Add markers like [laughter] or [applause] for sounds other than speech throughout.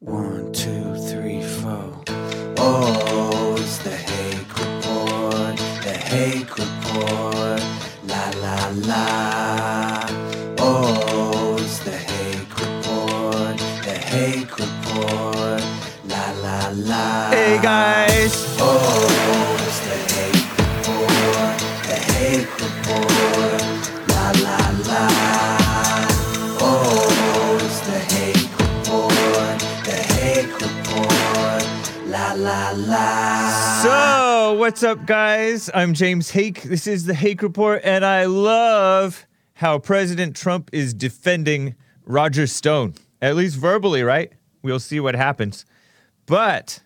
One, two, three, four. Oh, it's the Hake Report, the Hake Report. La la la. Oh, it's the Hake Report, the Hake Report. La la la. Hey guys, what's up, guys? I'm James Hake. This is the Hake Report, and I love how President Trump is defending Roger Stone, at least verbally, right? We'll see what happens. But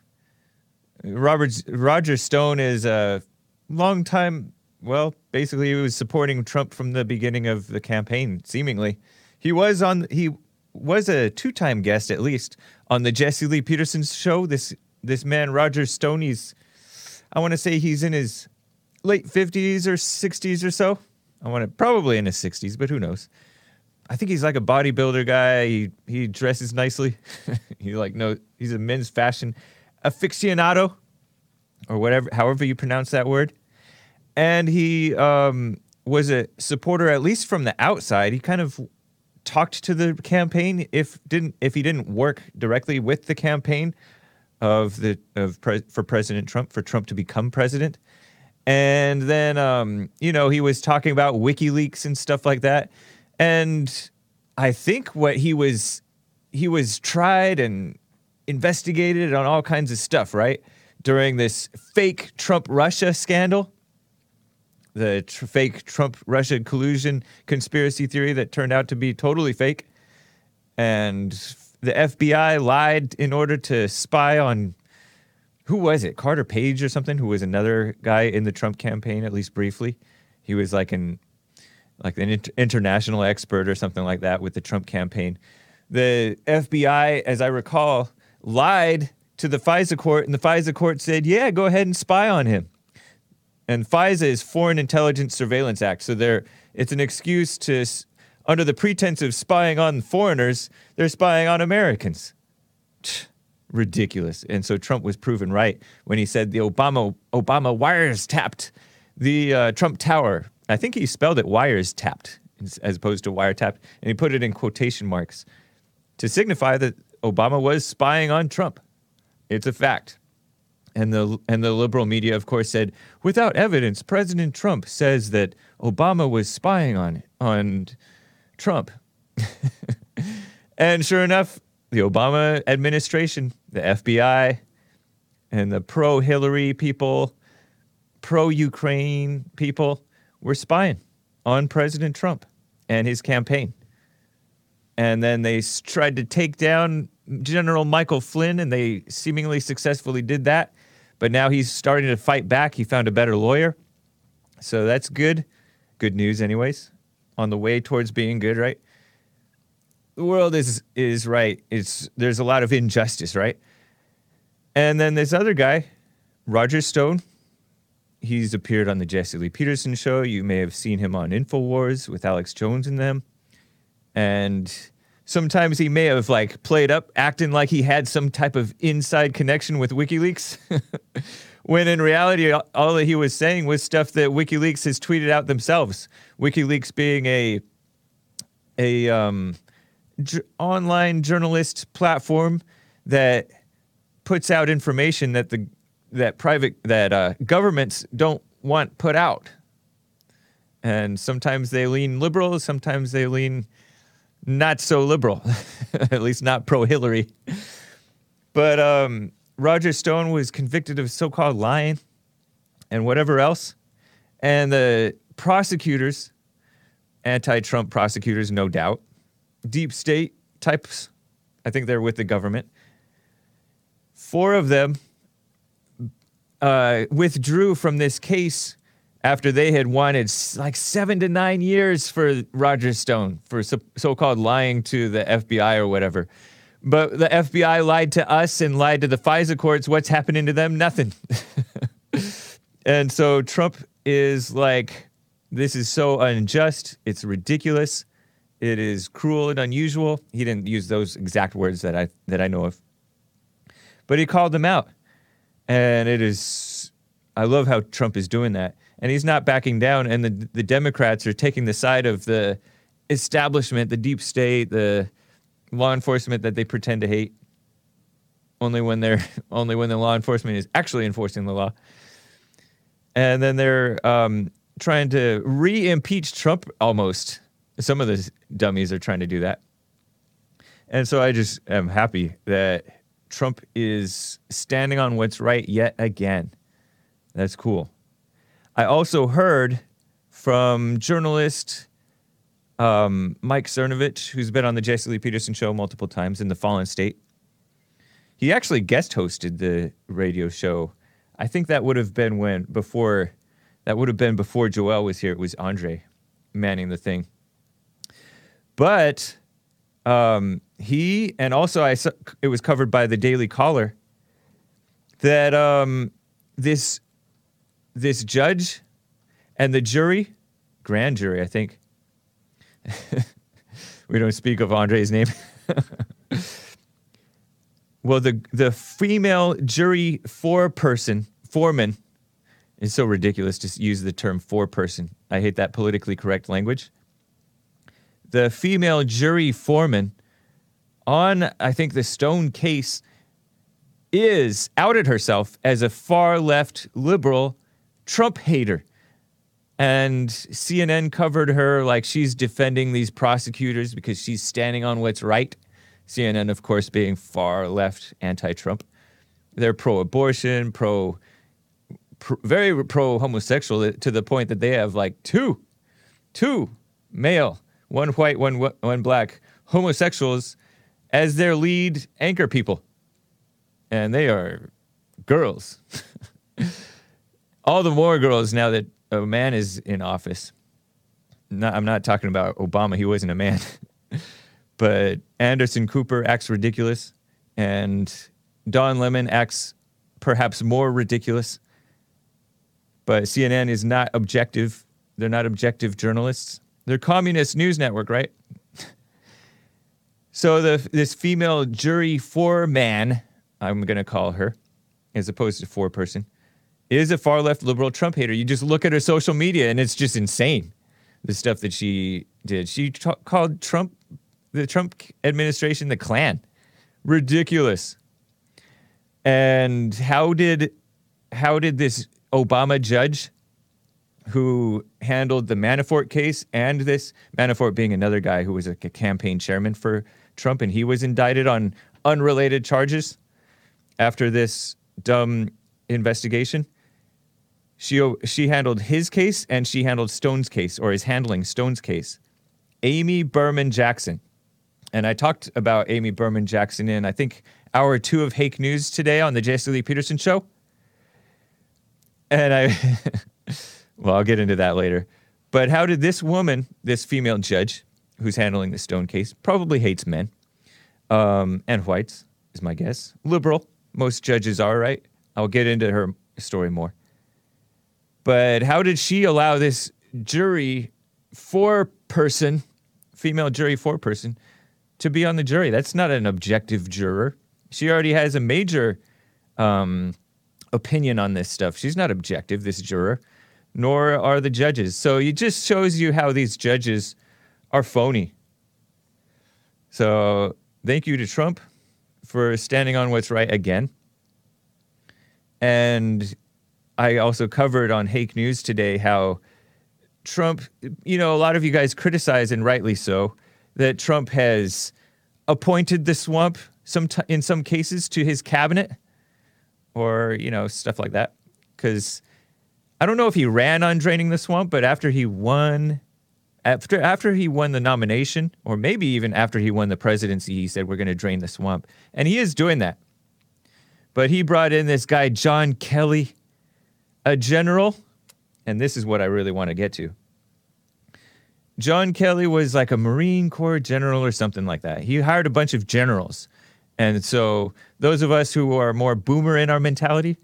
Robert Roger Stone is a long time. Well, basically, he was supporting Trump from the beginning of the campaign. Seemingly, he was on. He was a two-time guest, at least, on the Jesse Lee Peterson show. This this man, Roger Stone, he's I want to say he's in his late 50s or 60s or so. I want to probably in his 60s, but who knows? I think he's like a bodybuilder guy. He he dresses nicely. [laughs] he like no, he's a men's fashion aficionado or whatever, however you pronounce that word. And he um, was a supporter, at least from the outside. He kind of talked to the campaign if didn't if he didn't work directly with the campaign of the of pres for President Trump for Trump to become president. And then um, you know he was talking about WikiLeaks and stuff like that. And I think what he was he was tried and investigated on all kinds of stuff, right? During this fake Trump Russia scandal, the tr- fake Trump Russia collusion conspiracy theory that turned out to be totally fake. And the FBI lied in order to spy on who was it? Carter Page or something, who was another guy in the Trump campaign, at least briefly. He was like an like an inter- international expert or something like that with the Trump campaign. The FBI, as I recall, lied to the FISA court, and the FISA court said, "Yeah, go ahead and spy on him." And FISA is Foreign Intelligence Surveillance Act, so they're it's an excuse to, under the pretense of spying on foreigners, they're spying on Americans. Ridiculous. And so Trump was proven right when he said the Obama Obama wires tapped the uh, Trump Tower. I think he spelled it wires tapped as opposed to wiretapped, and he put it in quotation marks to signify that Obama was spying on Trump. It's a fact. And the and the liberal media, of course, said without evidence, President Trump says that Obama was spying on on Trump. [laughs] and sure enough, the Obama administration, the FBI, and the pro Hillary people, pro Ukraine people were spying on President Trump and his campaign. And then they tried to take down General Michael Flynn, and they seemingly successfully did that. But now he's starting to fight back. He found a better lawyer. So that's good. Good news, anyways. On the way towards being good, right? The world is is right. It's there's a lot of injustice, right? And then this other guy, Roger Stone, he's appeared on the Jesse Lee Peterson show. You may have seen him on InfoWars with Alex Jones in them. And sometimes he may have like played up acting like he had some type of inside connection with WikiLeaks. [laughs] when in reality all- that he was saying was stuff that WikiLeaks has tweeted out themselves. WikiLeaks being a a um, j- online journalist platform that puts out information that the that private that uh, governments don't want put out. And sometimes they lean liberal, sometimes they lean not so liberal, [laughs] at least not pro Hillary. But um, Roger Stone was convicted of so called lying and whatever else. And the prosecutors, anti Trump prosecutors, no doubt, deep state types, I think they're with the government. Four of them uh, withdrew from this case after they had wanted like seven to nine years for Roger Stone for so called lying to the FBI or whatever. But the FBI lied to us and lied to the FISA courts. What's happening to them? Nothing. [laughs] and so Trump is like, this is so unjust. It's ridiculous. It is cruel and unusual. He didn't use those exact words that I that I know of. But he called them out. And it is, I love how Trump is doing that. And he's not backing down. And the, the Democrats are taking the side of the establishment, the deep state, the law enforcement that they pretend to hate. Only when they're [laughs] only when the law enforcement is actually enforcing the law, and then they're um, trying to re-impeach Trump. Almost, some of the dummies are trying to do that, and so I just am happy that Trump is standing on what's right yet again. That's cool. I also heard from journalist um, Mike Cernovich, who's been on the Jesse Lee Peterson show multiple times in the Fallen State. He actually guest hosted the radio show. I think that would have been when before that would have been before Joel was here. It was Andre manning the thing. But um, he and also I it was covered by the Daily Caller that um, this this judge and the jury, grand jury, I think. [laughs] we don't speak of Andre's name. [laughs] well, the the female jury four-person foreman is so ridiculous to use the term four-person. I hate that politically correct language. The female jury foreman on I think the Stone case is outed herself as a far left liberal Trump hater. And CNN covered her like she's defending these prosecutors because she's standing on what's right. CNN, of course, being far left, anti Trump. They're pro abortion, pro, very pro homosexual to the point that they have like two, two male, one white, one, one black homosexuals as their lead anchor people. And they are girls. [laughs] All the more girls now that a man is in office. Not, I'm not talking about Obama, he wasn't a man. [laughs] but Anderson Cooper acts ridiculous, and Don Lemon acts perhaps more ridiculous. But CNN is not objective. They're not objective journalists. They're communist news network, right? [laughs] so the this female jury foreman, I'm gonna call her, as opposed to four person, is a far left liberal Trump hater. You just look at her social media and it's just insane. The stuff that she did. She t- called Trump, the Trump administration, the Klan. Ridiculous. And how did how did this Obama judge who handled the Manafort case and this Manafort being another guy who was a campaign chairman for Trump and he was indicted on unrelated charges after this dumb investigation she she handled his case and she handled Stone's case, or is handling Stone's case. Amy Berman Jackson, and I talked about Amy Berman Jackson in I think hour two of Hake News today on the Jesse Lee Peterson show. And I, [laughs] well, I'll get into that later. But how did this woman, this female judge who's handling the Stone case, probably hates men um, and whites, is my guess. Liberal, most judges are, right? I'll get into her story more. But how did she allow this jury four person, female jury four person, to be on the jury? That's not an objective juror. She already has a major um, opinion on this stuff. She's not objective, this juror, nor are the judges. So it just shows you how these judges are phony. So thank you to Trump for standing on what's right again. And I also covered on Hake News today how Trump, you know, a lot of you guys criticize, and rightly so, that Trump has appointed the swamp some t- in some cases to his cabinet or, you know, stuff like that. Because I don't know if he ran on draining the swamp, but after he won, after, after he won the nomination, or maybe even after he won the presidency, he said, We're going to drain the swamp. And he is doing that. But he brought in this guy, John Kelly a general, and this is what I really want to get to. John Kelly was like a Marine Corps general or something like that. He hired a bunch of generals. And so those of us who are more boomer in our mentality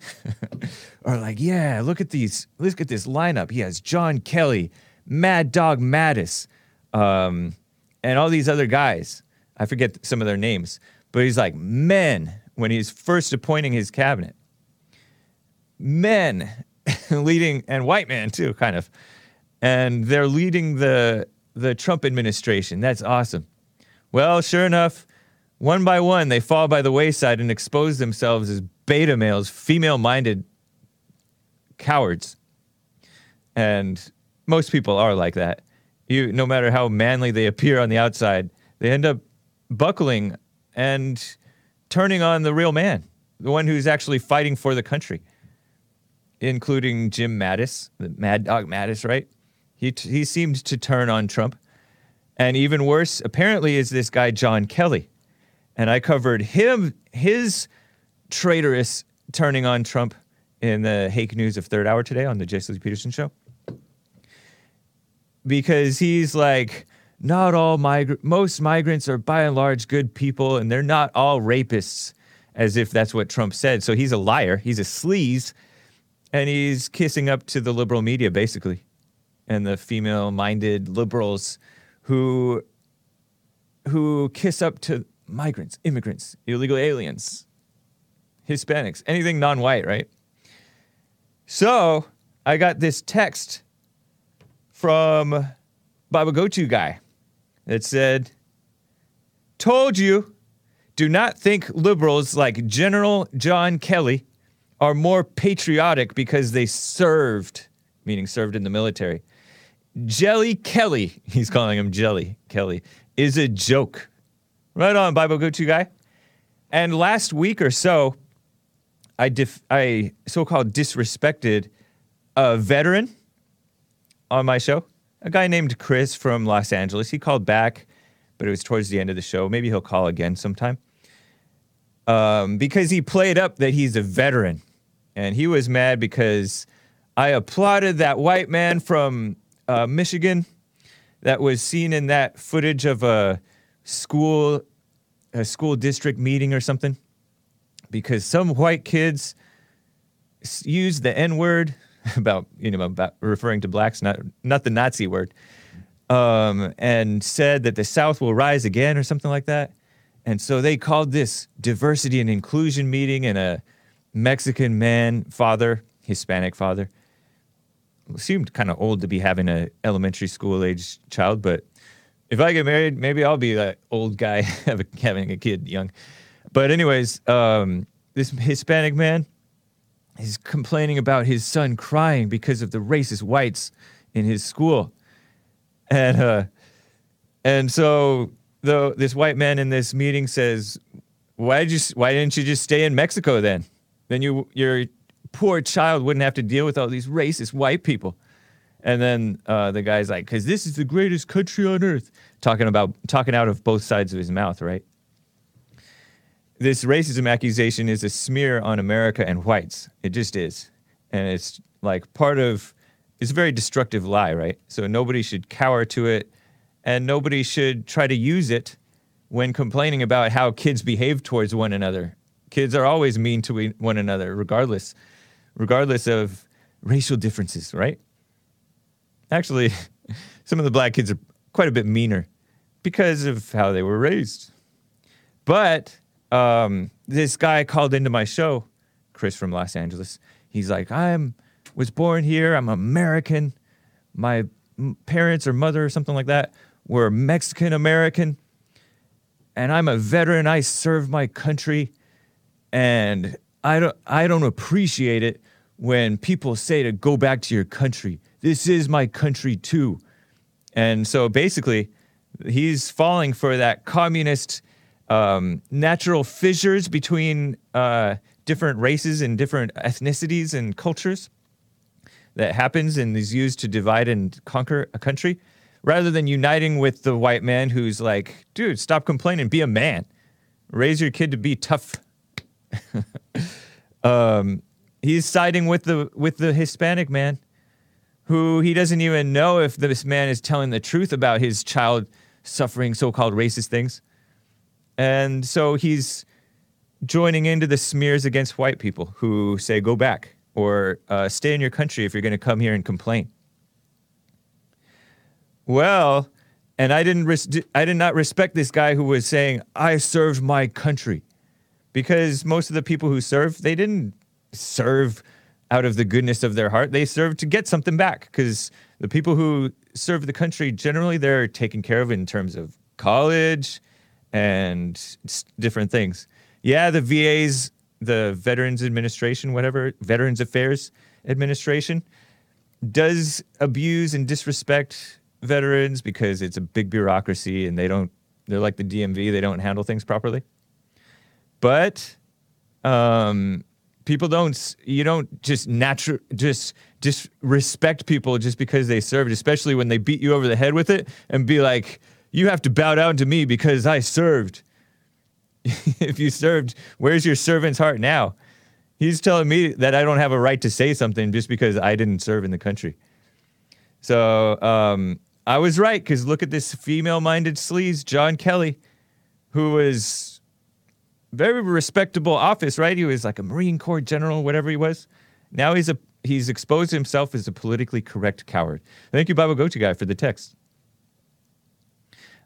[laughs] are like, yeah, look at these, look at this lineup. He has John Kelly, Mad Dog Mattis, um, and all these other guys. I forget some of their names, but he's like men, when he's first appointing his cabinet. Men [laughs] leading, and white men too, kind of. And they're leading the, the Trump administration. That's awesome. Well, sure enough, one by one, they fall by the wayside and expose themselves as beta males, female minded cowards. And most people are like that. You, no matter how manly they appear on the outside, they end up buckling and turning on the real man, the one who's actually fighting for the country, including Jim Mattis, the Mad Dog Mattis, right? He, t- he seemed to turn on Trump. And even worse, apparently, is this guy, John Kelly. And I covered him, his traitorous turning on Trump in the Hake News of Third Hour today on the Jesse Peterson Show. Because he's like, not all migrant, most migrants are by and large good people, and they're not all rapists, as if that's what Trump said. So he's a liar. He's a sleaze, and he's kissing up to the liberal media, basically, and the female-minded liberals who who kiss up to migrants, immigrants, illegal aliens, Hispanics, anything non-white, right? So I got this text from Baba Gochu guy that said, Told you, do not think liberals like General John Kelly are more patriotic because they served, meaning served in the military. Jelly Kelly, [laughs] he's calling him Jelly Kelly, is a joke. Right on, Bible To guy. And last week or so, I, def- I so called disrespected a veteran on my show a guy named Chris from Los Angeles. He called back, but it was towards the end of the show. Maybe he'll call again sometime. Um, because he played up that he's a veteran. And he was mad because I applauded that white man from uh, Michigan that was seen in that footage of a school a school district meeting or something because some white kids used the N word [laughs] about you know about referring to blacks, not not the Nazi word, um, and said that the South will rise again or something like that. And so they called this diversity and inclusion meeting, and a Mexican man, father, Hispanic father, seemed kind of old to be having a elementary school age child, but if I get married, maybe I'll be that old guy [laughs] having a kid young. But anyways, um, this Hispanic man he's complaining about his son crying because of the racist whites in his school. And uh, and so the this white man in this meeting says, "Why did you? Why didn't you just stay in Mexico then? Then you your poor child wouldn't have to deal with all these racist white people." And then uh, the guy's like, "Cause this is the greatest country on earth," talking about talking out of both sides of his mouth, right? this racism accusation is a smear on America and whites. It just is. And it's like part of it's a very destructive lie, right? So nobody should cower to it and nobody should try to use it when complaining about how kids behave towards one another. Kids are always mean to one another regardless regardless of racial differences, right? Actually, [laughs] some of the black kids are quite a bit meaner because of how they were raised. But um, this guy called into my show, Chris from Los Angeles. He's like, I'm was born here. I'm American. My parents or mother or something like that were Mexican American, and I'm a veteran. I serve my country, and I don't I don't appreciate it when people say to go back to your country. This is my country too. And so basically, he's falling for that communist um, natural fissures between uh, different races and different ethnicities and cultures that happens and is used to divide and conquer a country rather than uniting with the white man who's like, dude, stop complaining, be a man, raise your kid to be tough. [laughs] um, he's siding with the with the Hispanic man, who he doesn't even know if this man is telling the truth about his child suffering so-called racist things. And so he's joining into the smears against white people who say, go back or uh, stay in your country if you're going to come here and complain. Well, and I didn't res- I did not respect this guy who was saying I served my country. because most of the people who serve, they didn't serve out of the goodness of their heart. They served to get something back because the people who serve the country generally they're taken care of in terms of college and different things. Yeah, the VA's, the Veterans Administration, whatever, Veterans Affairs Administration, does abuse and disrespect veterans because it's a big bureaucracy and they don't, they're like the DMV, they don't handle things properly. But um, people don't you don't just natural, just disrespect people just because they served, especially when they beat you over the head with it and be like, you have to bow down to me because I served. [laughs] if you served, where's your servant's heart now? He's telling me that I don't have a right to say something just because I didn't serve in the country. So um, I was right because look at this female-minded sleaze, John Kelly, who was very respectable office, right? He was like a Marine Corps general, whatever he was. Now he's a he's exposed himself as a politically correct coward. Thank you, Bible Go-To guy, for the text.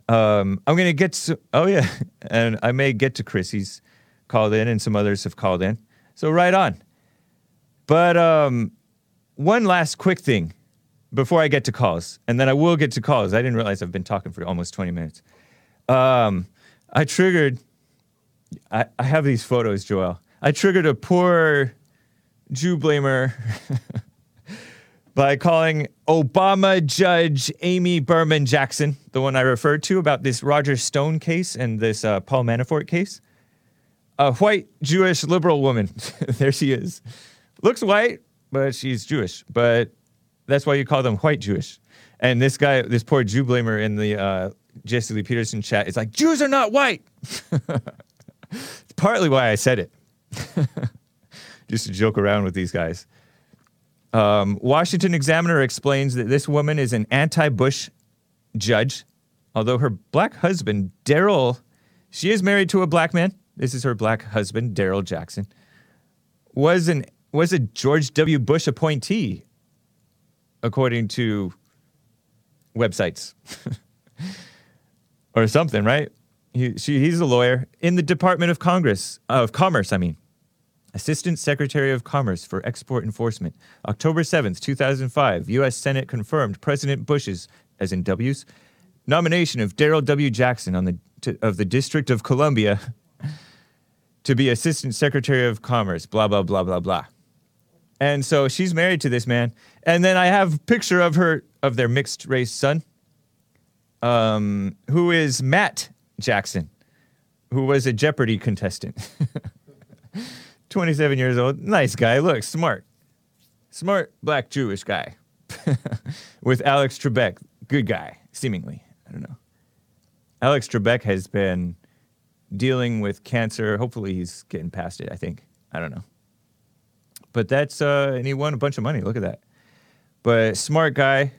Um, I'm gonna get to, oh yeah, [laughs] and I may get to Chris. He's called in, and some others have called in. So right on. But um, one last quick thing before I get to calls, and then I will get to calls. I didn't realize I've been talking for almost 20 minutes. Um, I triggered. I, I have these photos, Joel. I triggered a poor Jew blamer [laughs] by calling Obama Judge Amy Berman Jackson, the one I referred to about this Roger Stone case and this uh, Paul Manafort case, a white Jewish liberal woman. [laughs] there she is. Looks white, but she's Jewish. But that's why you call them white Jewish. And this guy, this poor Jew blamer in the uh, Jesse Lee Peterson chat is like, Jews are not white. it's [laughs] partly why I said it. [laughs] Just to joke around with these guys. Um, Washington Examiner explains that this woman is an anti-Bush judge, although her black husband Darryl, she is married to a black man. This is her black husband Darryl Jackson. Was an was a George W. Bush appointee, according to websites [laughs] or something, right? He, she, he's a lawyer in the Department of Congress uh, of Commerce. I mean. Assistant Secretary of Commerce for Export Enforcement. October 7th, 2005, U.S. Senate confirmed President Bush's, as in W's, nomination of Darryl W. Jackson on the, to, of the District of Columbia [laughs] to be Assistant Secretary of Commerce, blah, blah, blah, blah, blah. And so she's married to this man. And then I have picture of her, of their mixed race son, um, who is Matt Jackson, who was a Jeopardy contestant. [laughs] 27 years old, nice guy, look, smart. Smart black Jewish guy. [laughs] With Alex Trebek, good guy, seemingly. I don't know. Alex Trebek has been dealing with cancer. Hopefully he's getting past it, I think. I don't know. But that's uh and he won a bunch of money. Look at that. But smart guy.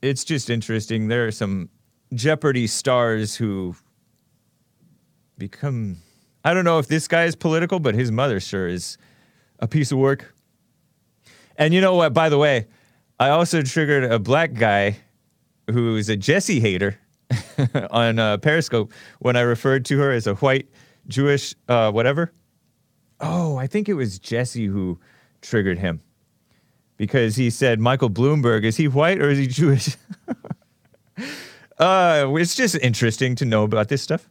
It's just interesting. There are some Jeopardy stars who become I don't know if this guy is political, but his mother sure is a piece of work. And you know what? By the way, I also triggered a black guy who's a Jesse hater [laughs] on uh, Periscope when I referred to her as a white Jewish uh, whatever. Oh, I think it was Jesse who triggered him because he said Michael Bloomberg is he white or is he Jewish? [laughs] uh, it's just interesting to know about this stuff.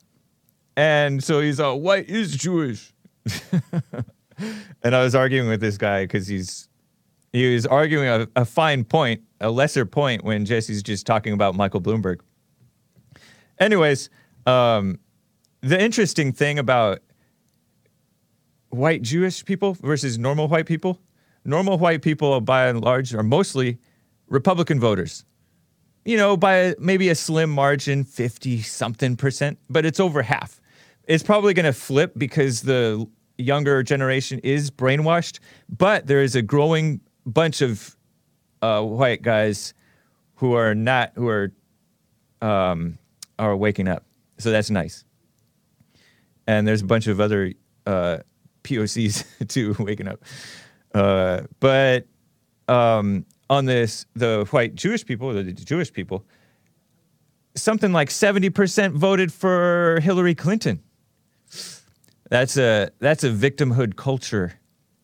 And so he's all white is Jewish. [laughs] and I was arguing with this guy because he's he was arguing a, a fine point, a lesser point when Jesse's just talking about Michael Bloomberg. Anyways, um, the interesting thing about white Jewish people versus normal white people, normal white people by and large are mostly Republican voters. You know, by maybe a slim margin, 50 something percent, but it's over half. It's probably going to flip because the younger generation is brainwashed, but there is a growing bunch of uh, white guys who are not, who are, um, are waking up. So that's nice. And there's a bunch of other uh, POCs [laughs] to waking up. Uh, but um, on this, the white Jewish people, the Jewish people, something like 70% voted for Hillary Clinton. That's a that's a victimhood culture,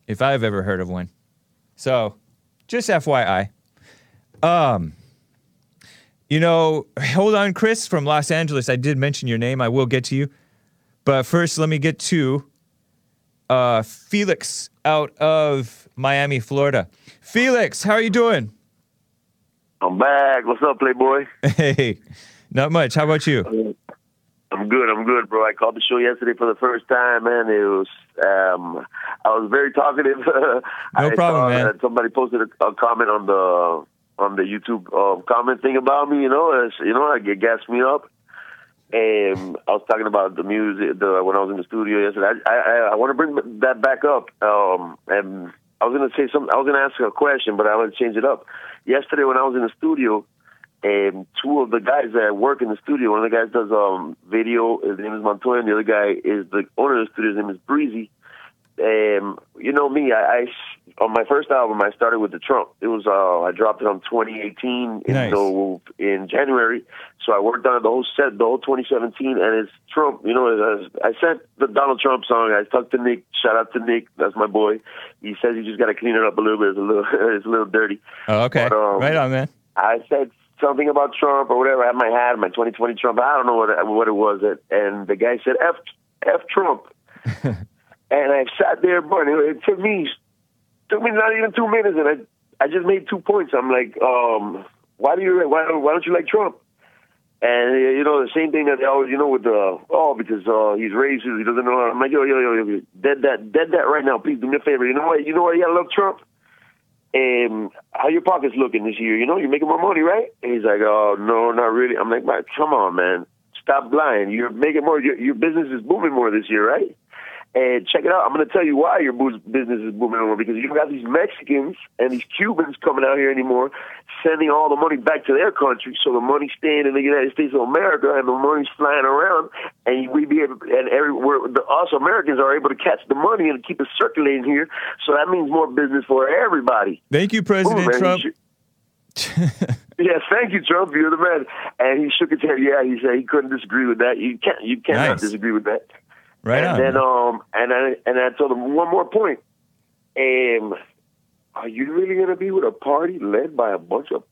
if I've ever heard of one. So, just FYI. Um, you know, hold on, Chris from Los Angeles. I did mention your name. I will get to you, but first, let me get to uh, Felix out of Miami, Florida. Felix, how are you doing? I'm back. What's up, Playboy? Hey, not much. How about you? I'm good. I'm good, bro. I called the show yesterday for the first time, man. It was um, I was very talkative. [laughs] No I problem, man. Somebody posted a, a comment on the on the YouTube uh, comment thing about me. You know, you know, it gassed me up. And I was talking about the music the, when I was in the studio yesterday. I I, I want to bring that back up. Um, and I was going to say something. I was going to ask a question, but I want to change it up. Yesterday when I was in the studio, and two of the guys that work in the studio, one of the guys does um video, his name is Montoya, and the other guy is the owner of the studio, his name is Breezy. Um, you know me, I, I on my first album I started with the Trump. It was uh I dropped it on 2018 in Nice. no, in January. So I worked on the whole set, the whole 2017, and it's Trump. You know, it's- I sent the Donald Trump song. I talked to Nick. Shout out to Nick. That's my boy. He says he just got to clean it up a little bit. It's a little, [laughs] it's a little dirty. Oh, okay. But, um, right on, man. I said something about Trump or whatever. I had my hat, my 2020 Trump. I don't know what it, what it was. And the guy said, "F F Trump," [laughs] and I sat there, and It, took me took me not even two minutes, and I I just made two points. I'm like, um, why do you why why don't you like Trump? And you know the same thing that they always you know with the oh because uh, he's racist he doesn't know I'm like yo yo yo yo dead that dead that right now please do me a favor you know what you know what you gotta love Trump and how your pockets looking this year? You know, you're making more money, right? And he's like, oh, no, not really. I'm like, come on, man. Stop lying. You're making more. Your, your business is booming more this year, right? And check it out. I'm going to tell you why your business is booming more because you got these Mexicans and these Cubans coming out here anymore, sending all the money back to their country. So the money's staying in the United States of America and the money's flying around. And we be able, and everywhere, the, us Americans are able to catch the money and keep it circulating here. So that means more business for everybody. Thank you, President Trump. [laughs] yes, thank you, Trump. You're the man. And he shook his head. Yeah, he said he couldn't disagree with that. You can't. You cannot Nice. disagree with that. Right and on. then um and I and I told him one more point. Um, are you really gonna be with a party led by a bunch of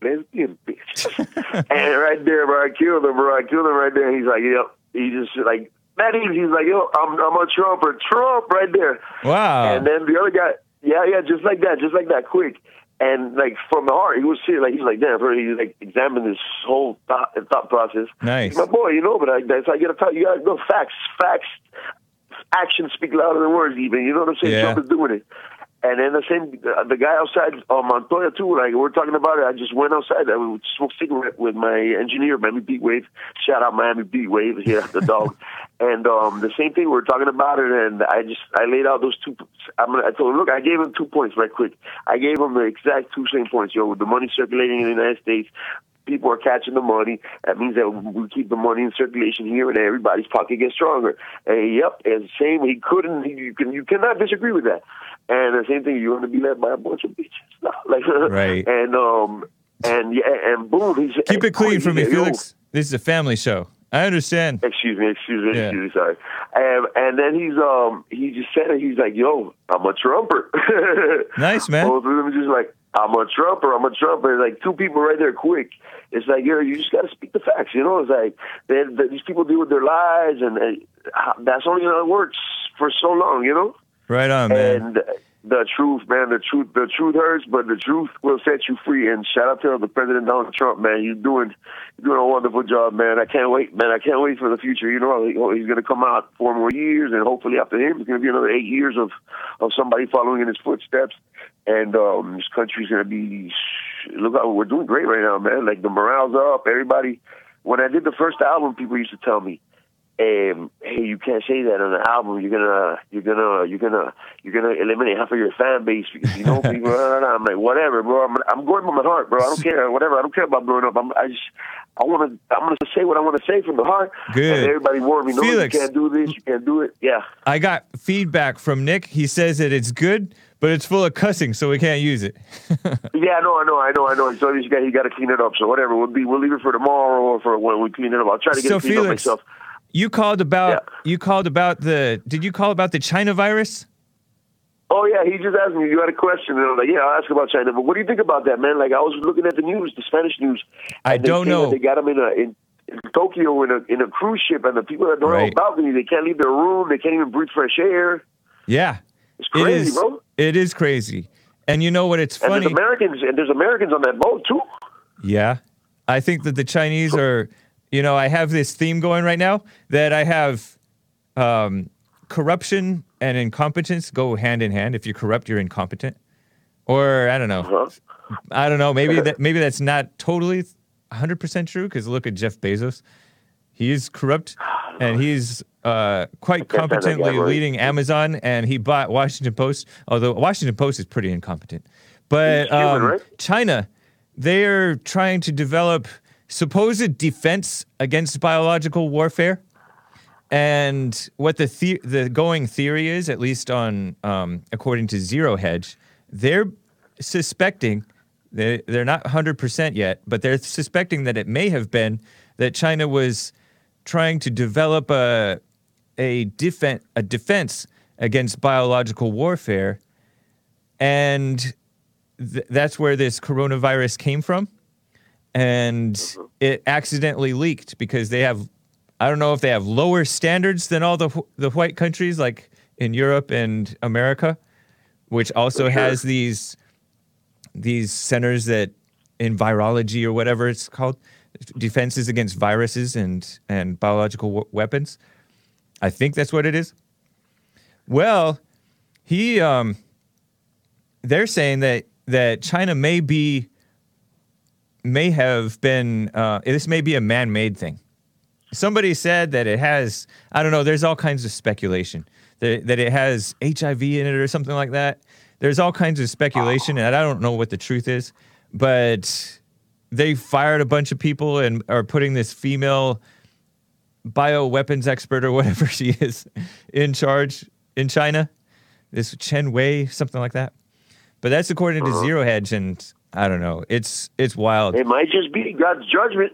lesbian bitches? [laughs] and right there, bro, I killed him, bro. I killed him right there. He's like, yep. He just like that easy. He's like, yo, I'm I'm a Trumper. Trump right there. wow. And then the other guy, yeah, yeah, just like that, just like that, quick. And like from the heart, he was serious. Like he's like, damn, bro. He like examined his whole thought, thought process. Nice. My boy, you know. But I, that's you gotta tell you gotta know facts. Facts, actions speak louder than words. Even you know what I'm saying. Yeah. Trump is doing it. And then the same, the guy outside uh, Montoya too. Like we're talking about it. I just went outside. I would smoke cigarette with my engineer, Miami Beat Wave. Shout out Miami Beat Wave. [laughs] Yeah, the dog. [laughs] and um, the same thing. We were talking about it, and I just I laid out those two. I'm gonna, I told him, look, I gave him two points right quick. I gave him the exact two same points. Yo, with the money circulating in the United States. People are catching the money. That means that we keep the money in circulation here, and everybody's pocket gets stronger. And yep, and same. He couldn't. You can. You cannot disagree with that. And the same thing. You want to be led by a bunch of bitches, No, [laughs] like Right. And um, and yeah, and boom. He's Keep it clean for me, Yo, Felix. This is a family show. I understand. Excuse me, excuse me, Yeah. excuse me, sorry. And, and then he's um he just said it. He's like, "Yo, I'm a Trumper." [laughs] Nice, man. Both of them just like, "I'm a Trumper, I'm a Trumper." Like two people right there, quick. It's like, yo, you just got to speak the facts. You know, it's like they, they, these people deal with their lives, and they, that's only how it works for so long. You know. Right on, man. And the truth, man, the truth, the truth hurts, but the truth will set you free. And shout out to the President Donald Trump, man. You're doing, you're doing a wonderful job, man. I can't wait, man. I can't wait for the future. You know, he's going to come out four more years, and hopefully after him, it's going to be another eight years of of somebody following in his footsteps. And um, this country's going to be. Look, how we're doing great right now, man. Like the morale's up. Everybody. When I did the first album, people used to tell me, um, hey, you can't say that on the album. You're gonna, you're gonna, you're gonna, you're gonna eliminate half of your fan base because you know [laughs] people. blah, blah. I'm like, whatever, bro. I'm, I'm going with my heart, bro. I don't care, whatever. I don't care about blowing up. I'm, I just, I want to, I'm gonna say what I want to say from the heart. Good. And everybody warned me, no, Felix. you can't do this, you can't do it. Yeah. I got feedback from Nick. He says that it's good, but it's full of cussing, so we can't use it. [laughs] Yeah, I know, I know, I know, I know. So he's got, he got to clean it up. So whatever, we'll be, we'll leave it for tomorrow or for when we clean it up. I'll try to get So, it cleaned up Felix, myself. You called about Yeah. you called about the did you call about the China virus? Oh yeah, he just asked me. You had a question, and I was like, "Yeah, I'll ask about China." But what do you think about that, man? Like, I was looking at the news, the Spanish news. I don't know. They got him in a in, in Tokyo in a in a cruise ship, and the people that don't Right. have a balcony, they can't leave their room. They can't even breathe fresh air. Yeah. It's crazy, it is bro. it is crazy. And you know what it's And funny? there's Americans, and there's Americans on that boat too. Yeah. I think that the Chinese are, you know, I have this theme going right now that I have um, corruption and incompetence go hand in hand. If you're corrupt, you're incompetent. Or I don't know. Huh? I don't know. Maybe that maybe that's not totally 100% true because look at Jeff Bezos. He is corrupt and he's uh, quite can't stand that guy, competently leading Amazon and he bought Washington Post, although Washington Post is pretty incompetent. But um. China, they're trying to develop supposed defense against biological warfare. And what the the, the going theory is, at least on um, according to Zero Hedge, they're suspecting they they're not 100% yet, but they're suspecting that it may have been that China was trying to develop a a defense a defense against biological warfare, and th- that's where this coronavirus came from, and it accidentally leaked because they have I don't know if they have lower standards than all the the white countries like in Europe and America, which also sure. has these these centers that in virology or whatever it's called, defenses against viruses and and biological w- weapons. I think that's what it is. Well, he um they're saying that that China may be may have been uh, this may be a man-made thing. Somebody said that it has I don't know. There's all kinds of speculation that that it has HIV in it or something like that. There's all kinds of speculation, and I don't know what the truth is, but they fired a bunch of people and are putting this female bioweapons expert or whatever [laughs] she is in charge in China. This Chen Wei, something like that. But that's according to Zero Hedge, and I don't know. It's it's wild. It might just be God's judgment.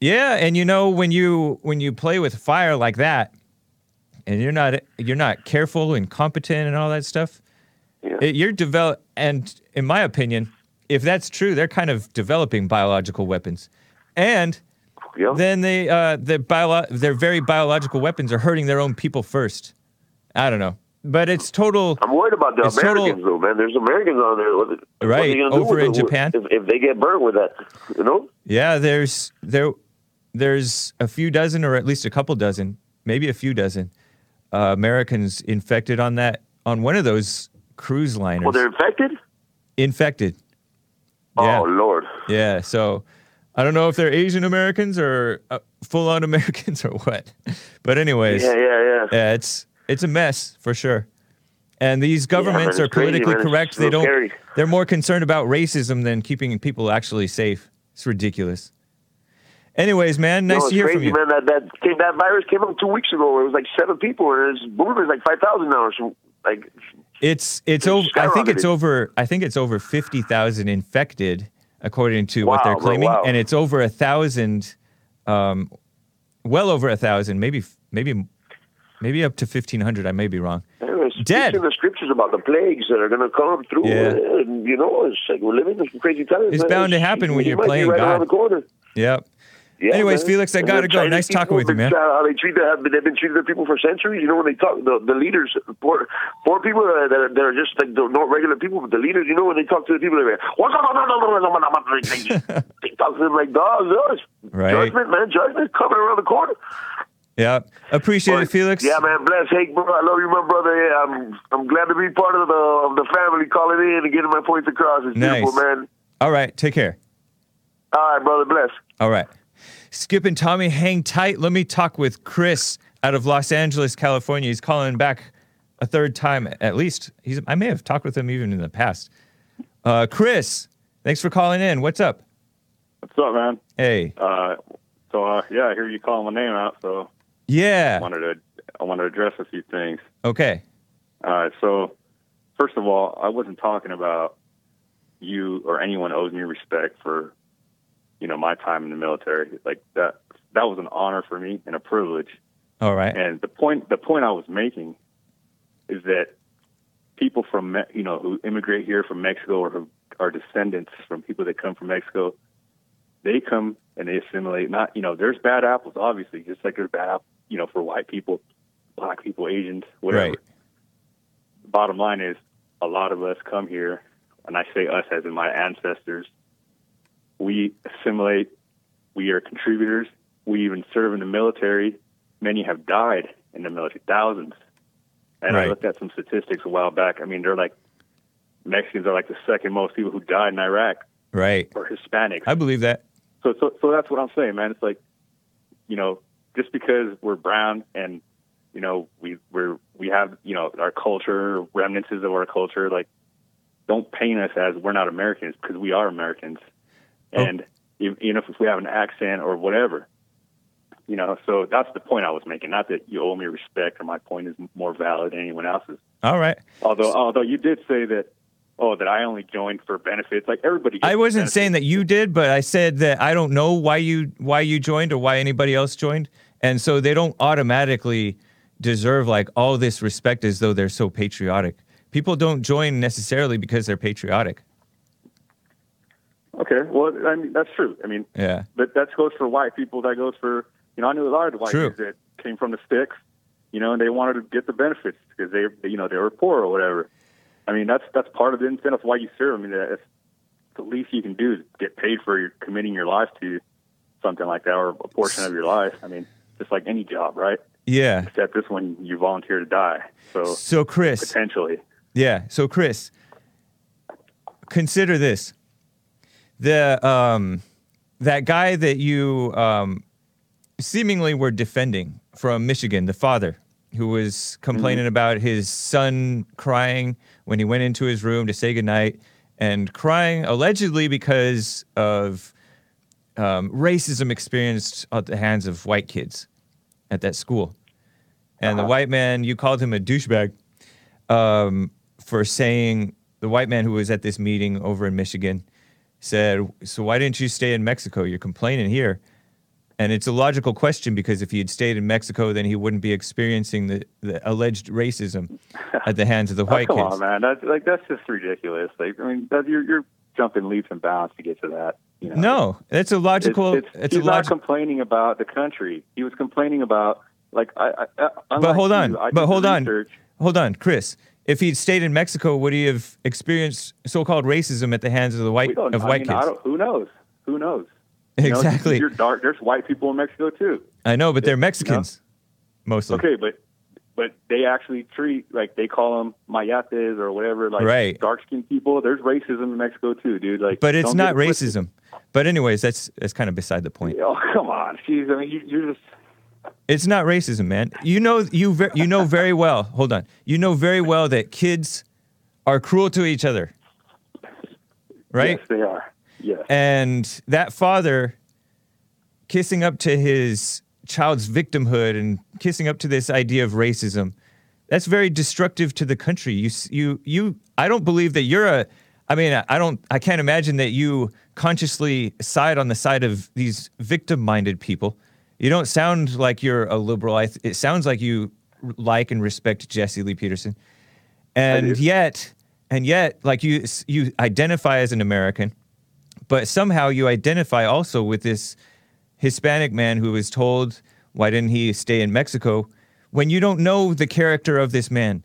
Yeah, and you know when you when you play with fire like that, and you're not you're not careful and competent and all that stuff, Yeah. it, you're develop. And in my opinion, if that's true, they're kind of developing biological weapons, and Yeah. then they uh, the bio- their very biological weapons are hurting their own people first. I don't know, but it's total. I'm worried about the It's total- Americans, though, man. There's Americans on there. What, Right, over in it Japan. If, if they get burned with that, you know? Yeah, there's there there's a few dozen or at least a couple dozen, maybe a few dozen uh, Americans infected on that on one of those cruise liners. Well, they're infected? infected. Yeah. Oh, Lord. Yeah, so I don't know if they're Asian Americans or uh, full on [laughs] Americans or what. But anyways, Yeah, yeah, yeah. yeah, it's it's a mess for sure. And these governments man, are crazy, politically correct. They don't. Scary. They're more concerned about racism than keeping people actually safe. It's ridiculous. Anyways, man, nice no, to hear crazy, from you. man. That that came, that virus came up two weeks ago. It was like seven people, and it's boom, it's like five thousand now. So, like, It's it's It's over. I think it's over. I think it's over fifty thousand infected, according to what they're bro, claiming, wow. and it's over a thousand, um, well over a thousand, maybe maybe maybe up to fifteen hundred. I may be wrong. There's Dead. in the scriptures about the plagues that are going to come through. Yeah. And, you know, it's like we're living in some crazy times. It's man. bound to happen when he you're playing right God. around the corner. Yep. Yeah, Anyways, man. Felix, I And gotta the go. Nice talking with you, man. How they treat the, they've been treating their people for centuries. You know, when they talk, the, the leaders, poor, poor people that are, that are just like the, not regular people, but the leaders, you know, when they talk to the people, they're like, They, talk to them like dogs. dogs. Right. Judgment, man. Judgment coming around the corner. Yep. Appreciate it, Felix. Yeah, man. Bless, hey, bro. I love you, my brother. Yeah, I'm I'm glad to be part of the of the family, calling in and getting my points across. It's Nice. beautiful, man. All right. Take care. All right, brother. Bless. All right. Skip and Tommy, hang tight. Let me talk with Chris out of Los Angeles, California. He's calling back a third time at least. He's I may have talked with him even in the past. Uh, Chris, thanks for calling in. What's up? What's up, man? Hey. Uh, so uh, yeah, I hear you calling my name out. So I Yeah. wanted to I wanted to address a few things. Okay. All right. So first of all, I wasn't talking about you or anyone owes me respect for you know my time in the military. Like that that was an honor for me and a privilege. All right. And the point the point I was making is that people from you know who immigrate here from Mexico or who are descendants from people that come from Mexico, they come and they assimilate. Not you know there's bad apples obviously, just like there's bad apples you know for white people, black people, Asians, whatever. Right. Bottom line is a lot of us come here, and I say us as in my ancestors. We assimilate. We are contributors. We even serve in the military. Many have died in the military, thousands. And I looked at some statistics a while back. I mean, they're like Mexicans are like the second most people who died in Iraq, Right. or Hispanics. I believe that. So, so, so that's what I'm saying, man. It's like, you know, just because we're brown and you know we we're we have you know our culture, remnants of our culture, like don't paint us as we're not Americans because we are Americans, Oh. and if, even if we have an accent or whatever, you know. So that's the point I was making. Not that you owe me respect or my point is more valid than anyone else's. All right. Although, although you did say that, oh, that I only joined for benefits. Like everybody. I wasn't benefits. saying that you did, but I said that I don't know why you why you joined or why anybody else joined, and so they don't automatically deserve like all this respect as though they're so patriotic. People don't join necessarily because they're patriotic. Okay, well, I mean that's true. I mean, Yeah. but that goes for white people. That goes for you know I knew a lot of white True. dudes that came from the sticks, you know, and they wanted to get the benefits because they they, you know they were poor or whatever. I mean that's that's part of the incentive why you serve. I mean that's the least you can do is get paid for your, committing your life to something like that or a portion of your life. I mean, just like any job, right? Yeah. Except this one you volunteer to die, so So Chris, potentially. Yeah. So Chris, consider this: the um, that guy that you um, seemingly were defending from Michigan, the father who was complaining about his son crying when he went into his room to say goodnight and crying allegedly because of um, racism experienced at the hands of white kids at that school. And the white man, you called him a douchebag um, for saying the white man who was at this meeting over in Michigan said, "So why didn't you stay in Mexico? You're complaining here." And it's a logical question because if he had stayed in Mexico, then he wouldn't be experiencing the, the alleged racism at the hands of the [laughs] Oh, white come kids. on, man. That's like that's just ridiculous. Like, I mean, that, you're you're jumping leaps and bounds to get to that. You know? No, that's a logical. It's, It's, it's, a he's not complaining about the country. He was complaining about like I. I, uh, I But hold on. you, But hold on. research. Hold on, Chris. If he'd stayed in Mexico, would he have experienced so-called racism at the hands of the white of I white mean, I kids? don't, who knows? Who knows? You know, Exactly. you're dark. There's white people in Mexico too. I know, but they're you know? Mexicans mostly. Okay, but but they actually treat like they call them mayates or whatever, like Right. dark skinned people. There's racism in Mexico too, dude. Like, But it's not racism. But anyways, that's that's kind of beside the point. Oh [laughs] come on, jeez. I mean, you, you're just It's not racism, man. You know you ver- you know very well. Hold on. You know very well that kids are cruel to each other. Right? Yes, they are. Yes. And that father kissing up to his child's victimhood and kissing up to this idea of racism, that's very destructive to the country. You, you, you, I don't believe that you're a, I mean, I- don't, I can't imagine that you consciously side on the side of these victim minded people. You don't sound like you're a liberal. I th- it sounds like you like and respect Jesse Lee Peterson. And yet, and yet, like you, you identify as an American, but somehow you identify also with this Hispanic man who was told, why didn't he stay in Mexico? When you don't know the character of this man.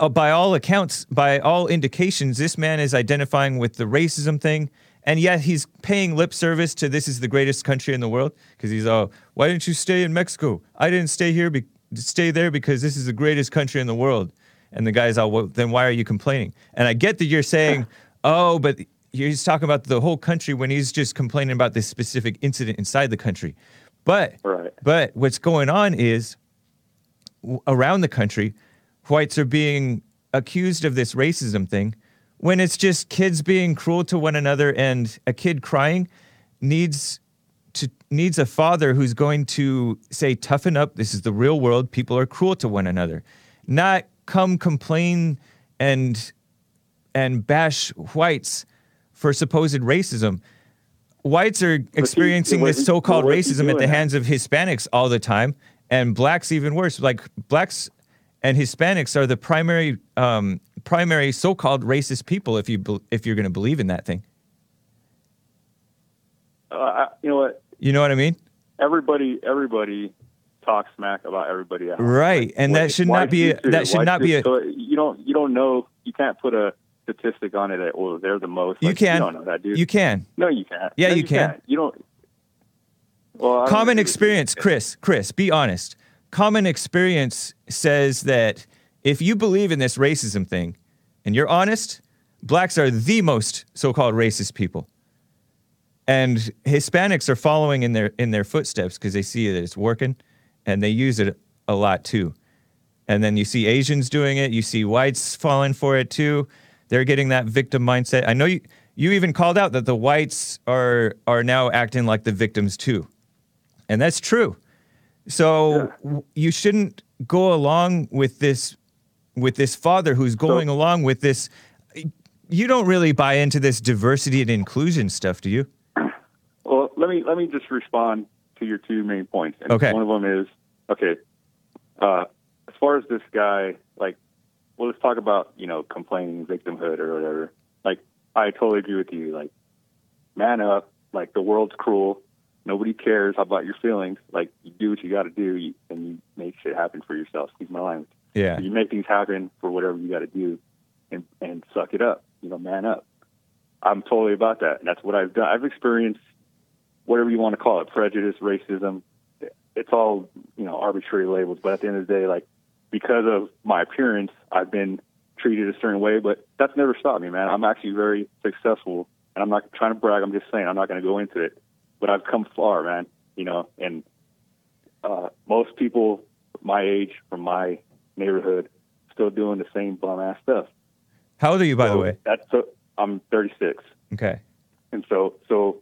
Uh, By all accounts, by all indications, this man is identifying with the racism thing, and yet he's paying lip service to this is the greatest country in the world because he's all, why didn't you stay in Mexico? I didn't stay here, be- stay there because this is the greatest country in the world. And the guy's all, well, then why are you complaining? And I get that you're saying, [laughs] oh, but he's talking about the whole country when he's just complaining about this specific incident inside the country. But Right. but what's going on is w- around the country, whites are being accused of this racism thing when it's just kids being cruel to one another and a kid crying needs to needs a father who's going to say toughen up this is the real world people are cruel to one another not come complain and and bash whites for supposed racism whites are experiencing this what's he racism at the hands of hispanics all the time and blacks even worse. Like blacks and Hispanics are the primary um, primary so-called racist people if you bel if you're going to believe in that thing. Uh, you know what? You know what I mean? Everybody, everybody talks smack about everybody else. Right, and Why- that should not be a, that should not be a. so you don't you don't know you can't put a statistic on it that well they're the most. You Like, can. You don't know that, dude. You can. no, you can't. Yeah, No, you can. can't. You don't. Well, don't Common you. experience, Chris. Chris, be honest. Common experience says that if you believe in this racism thing, and you're honest, blacks are the most so-called racist people, and Hispanics are following in their in their footsteps because they see that it's working, and they use it a lot too. And then you see Asians doing it. You see whites falling for it too. They're getting that victim mindset. I know you. You even called out that the whites are are now acting like the victims too, and that's true. So w- you shouldn't go along with this with this father who's going along with this. You don't really buy into this diversity and inclusion stuff, do you? Well, let me let me just respond to your two main points. And Okay. One of them is okay. Uh, as far as this guy, like, well, let's talk about you know complaining, victimhood, or whatever. Like, I totally agree with you. Like, man up. Like, the world's cruel. Nobody cares about your feelings. Like, you do what you got to do, you, and you make shit happen for yourself. Excuse my language. Yeah. You make things happen for whatever you got to do, and and suck it up. You know, man up. I'm totally about that, and that's what I've done. I've experienced whatever you want to call it, prejudice, racism. It's all you know arbitrary labels, but at the end of the day, like because of my appearance, I've been treated a certain way. But that's never stopped me, man. I'm actually very successful, and I'm not trying to brag. I'm just saying I'm not going to go into it, but I've come far, man. You know, and uh, most people my age from my neighborhood still doing the same bum ass stuff. How old are you, by the way? that's so I'm 36. Okay. And so, so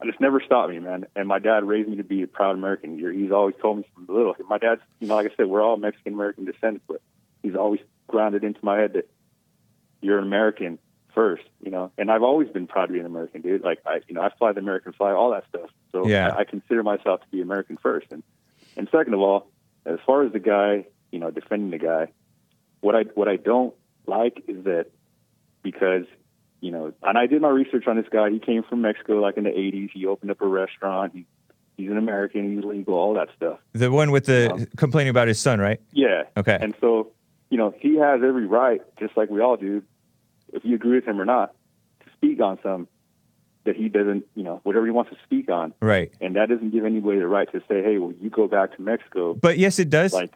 I just never stopped me, man. And my dad raised me to be a proud American. He's always told me from the little. My dad's, you know, like I said, we're all Mexican American descendants, but he's always grounded into my head that you're an American first, you know. And I've always been proud to be an American, dude. Like I, you know, I fly the American flag, all that stuff. So Yeah. I, I consider myself to be American first. And and second of all, as far as the guy, you know, defending the guy, what I what I don't like is that because you know, and I did my research on this guy. He came from Mexico, like in the '80s. He opened up a restaurant. He, he's an American. He's legal. All that stuff. The one with the Yeah. complaining about his son, right? Yeah. Okay. And so, you know, he has every right, just like we all do, if you agree with him or not, to speak on some that he doesn't, you know, whatever he wants to speak on. Right. And that doesn't give anybody the right to say, hey, well, you go back to Mexico. But yes, it does. Like,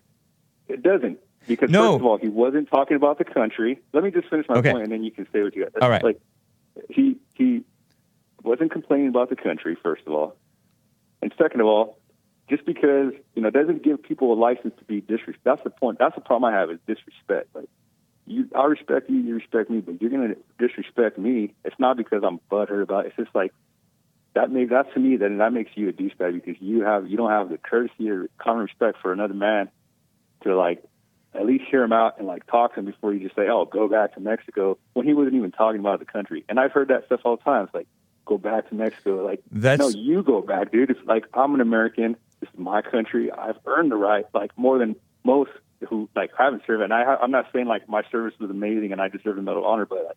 it doesn't. Because No. first of all, he wasn't talking about the country. Let me just finish my Okay. point, and then you can say what you got. All right. Like, he he wasn't complaining about the country. First of all, and second of all, just because you know doesn't give people a license to be disrespect. That's the point. That's the problem I have is disrespect. Like, you, I respect you, you respect me, but you're gonna disrespect me. It's not because I'm butthurt about. it. It's just like that makes that to me then that makes you a douchebag because you have you don't have the courtesy or common respect for another man to like at least hear him out and like talk to him before you just say, "Oh, go back to Mexico," when he wasn't even talking about the country. And I've heard that stuff all the time. It's like, "Go back to Mexico." Like, That's- no, you go back, dude. It's like I'm an American. This is my country. I've earned the right, like more than most who like haven't served. And I, I'm not saying like my service was amazing and I deserve a medal of honor, but like,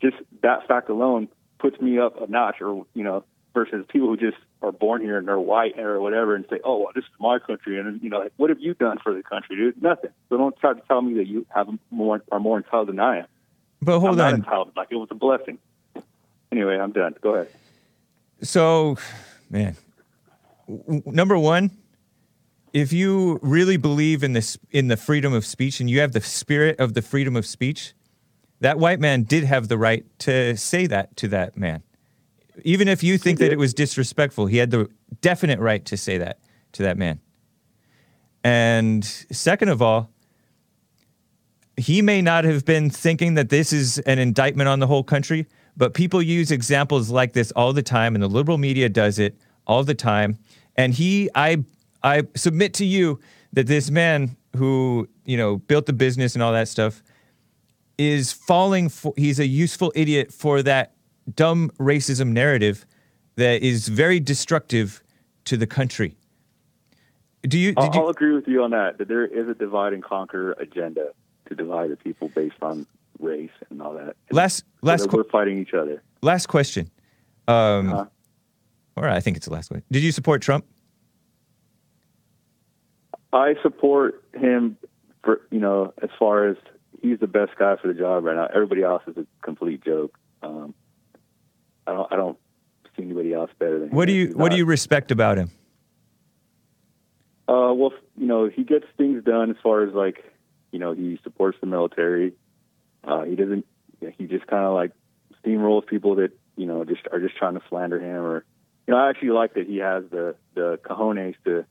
just that fact alone puts me up a notch, or you know, versus people who just are born here and they're white or whatever and say, "Oh, well, this is my country," and you know, like, what have you done for the country, dude? Nothing. So don't try to tell me that you have more are more entitled than I am. but I'm hold not on. entitled. Like it was a blessing. Anyway, I'm done. Go ahead. So, man, w- number one, if you really believe in this in the freedom of speech and you have the spirit of the freedom of speech, that white man did have the right to say that to that man. Even if you think that it was disrespectful, he had the definite right to say that to that man. And second of all, he may not have been thinking that this is an indictment on the whole country, but people use examples like this all the time, and the liberal media does it all the time. And he, I, I submit to you that this man who you know built the business and all that stuff is falling for. He's a useful idiot for that dumb racism narrative that is very destructive to the country. Do you? I'll, you? I'll agree with you on that. That there is a divide and conquer agenda to divide the people based on race and all that. And Last last qu- we're fighting each other. last question. Um, Uh-huh. Or I think it's the last one. Did you support Trump? I support him for you know as far as he's the best guy for the job right now. Everybody else is a complete joke. Um, I don't I don't see anybody else better than him. What do you What do you respect about him? Uh, well, you know, he gets things done as far as like, you know, he supports the military. Uh, he doesn't. He just kind of like steamrolls people that you know just are just trying to slander him. Or, you know, I actually like that he has the the cojones to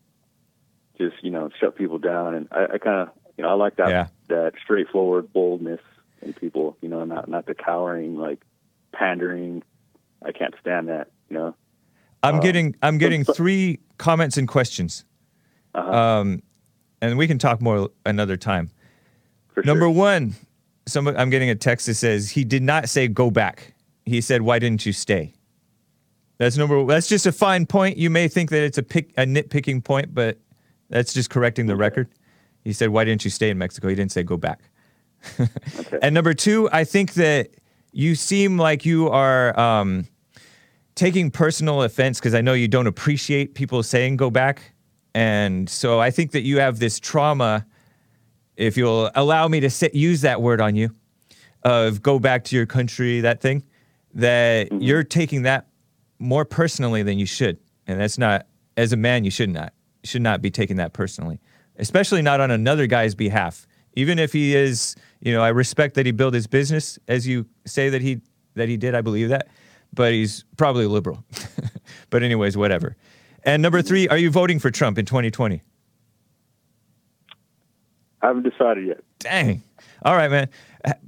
just you know shut people down. And I, I kind of you know I like that Yeah. that straightforward boldness in people. You know, not not the cowering like pandering. I can't stand that. You know. I'm Uh, getting I'm getting three comments and questions. Uh-huh. Um, and we can talk more another time. For Number sure. one, some I'm getting a text that says he did not say go back. He said, "Why didn't you stay?" That's number. That's just a fine point. You may think that it's a pick a nitpicking point, but that's just correcting the record. He said, "Why didn't you stay in Mexico?" He didn't say go back. [laughs] Okay. And number two, I think that you seem like you are um, taking personal offense because I know you don't appreciate people saying go back. And so I think that you have this trauma, if you'll allow me to sit, use that word on you, of go back to your country, that thing, that mm-hmm. you're taking that more personally than you should. And that's not, as a man, you should not. You should not be taking that personally, especially not on another guy's behalf. Even if he is, you know, I respect that he built his business, as you say that he that he did. I believe that, but he's probably liberal. [laughs] but anyways, whatever. And number three, are you voting for Trump in 2020? I haven't decided yet. Dang. All right, man.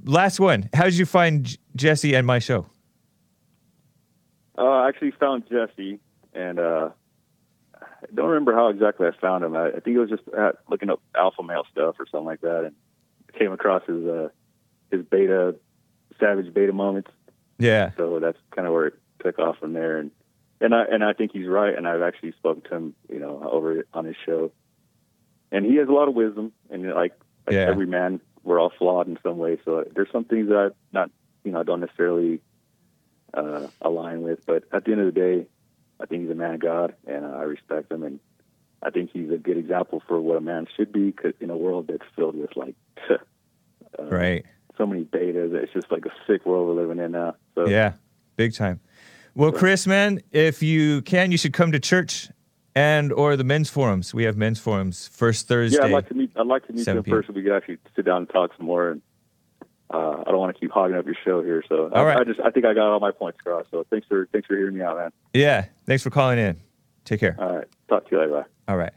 Last one. How did you find Jesse and my show? Uh, I actually found Jesse, and uh, I don't remember how exactly I found him. I, I think it was just uh, looking up alpha male stuff or something like that, and came across his uh, his beta, savage beta moments. Yeah. So that's kind of where it took off from there. And and I and I think he's right. And I've actually spoken to him, you know, over on his show, and he has a lot of wisdom. And like, like Yeah. every man, we're all flawed in some way. So there's some things that I not, you know, I don't necessarily uh, align with. But at the end of the day, I think he's a man of God, and I respect him. And I think he's a good example for what a man should be 'cause in a world that's filled with like. [laughs] uh, Right. So many betas. It's just like a sick world we're living in now. So Yeah. Big time. Well, Chris, man, if you can, you should come to church and or the men's forums. We have men's forums first Thursday. Yeah, I'd like to meet. I'd like to meet you 7 in person. We could actually sit down and talk some more. And uh, I don't want to keep hogging up your show here. So I, All right. I just I think I got all my points across. So thanks for thanks for hearing me out, man. yeah. Thanks for calling in. Take care. All right, talk to you later. Bye. All right.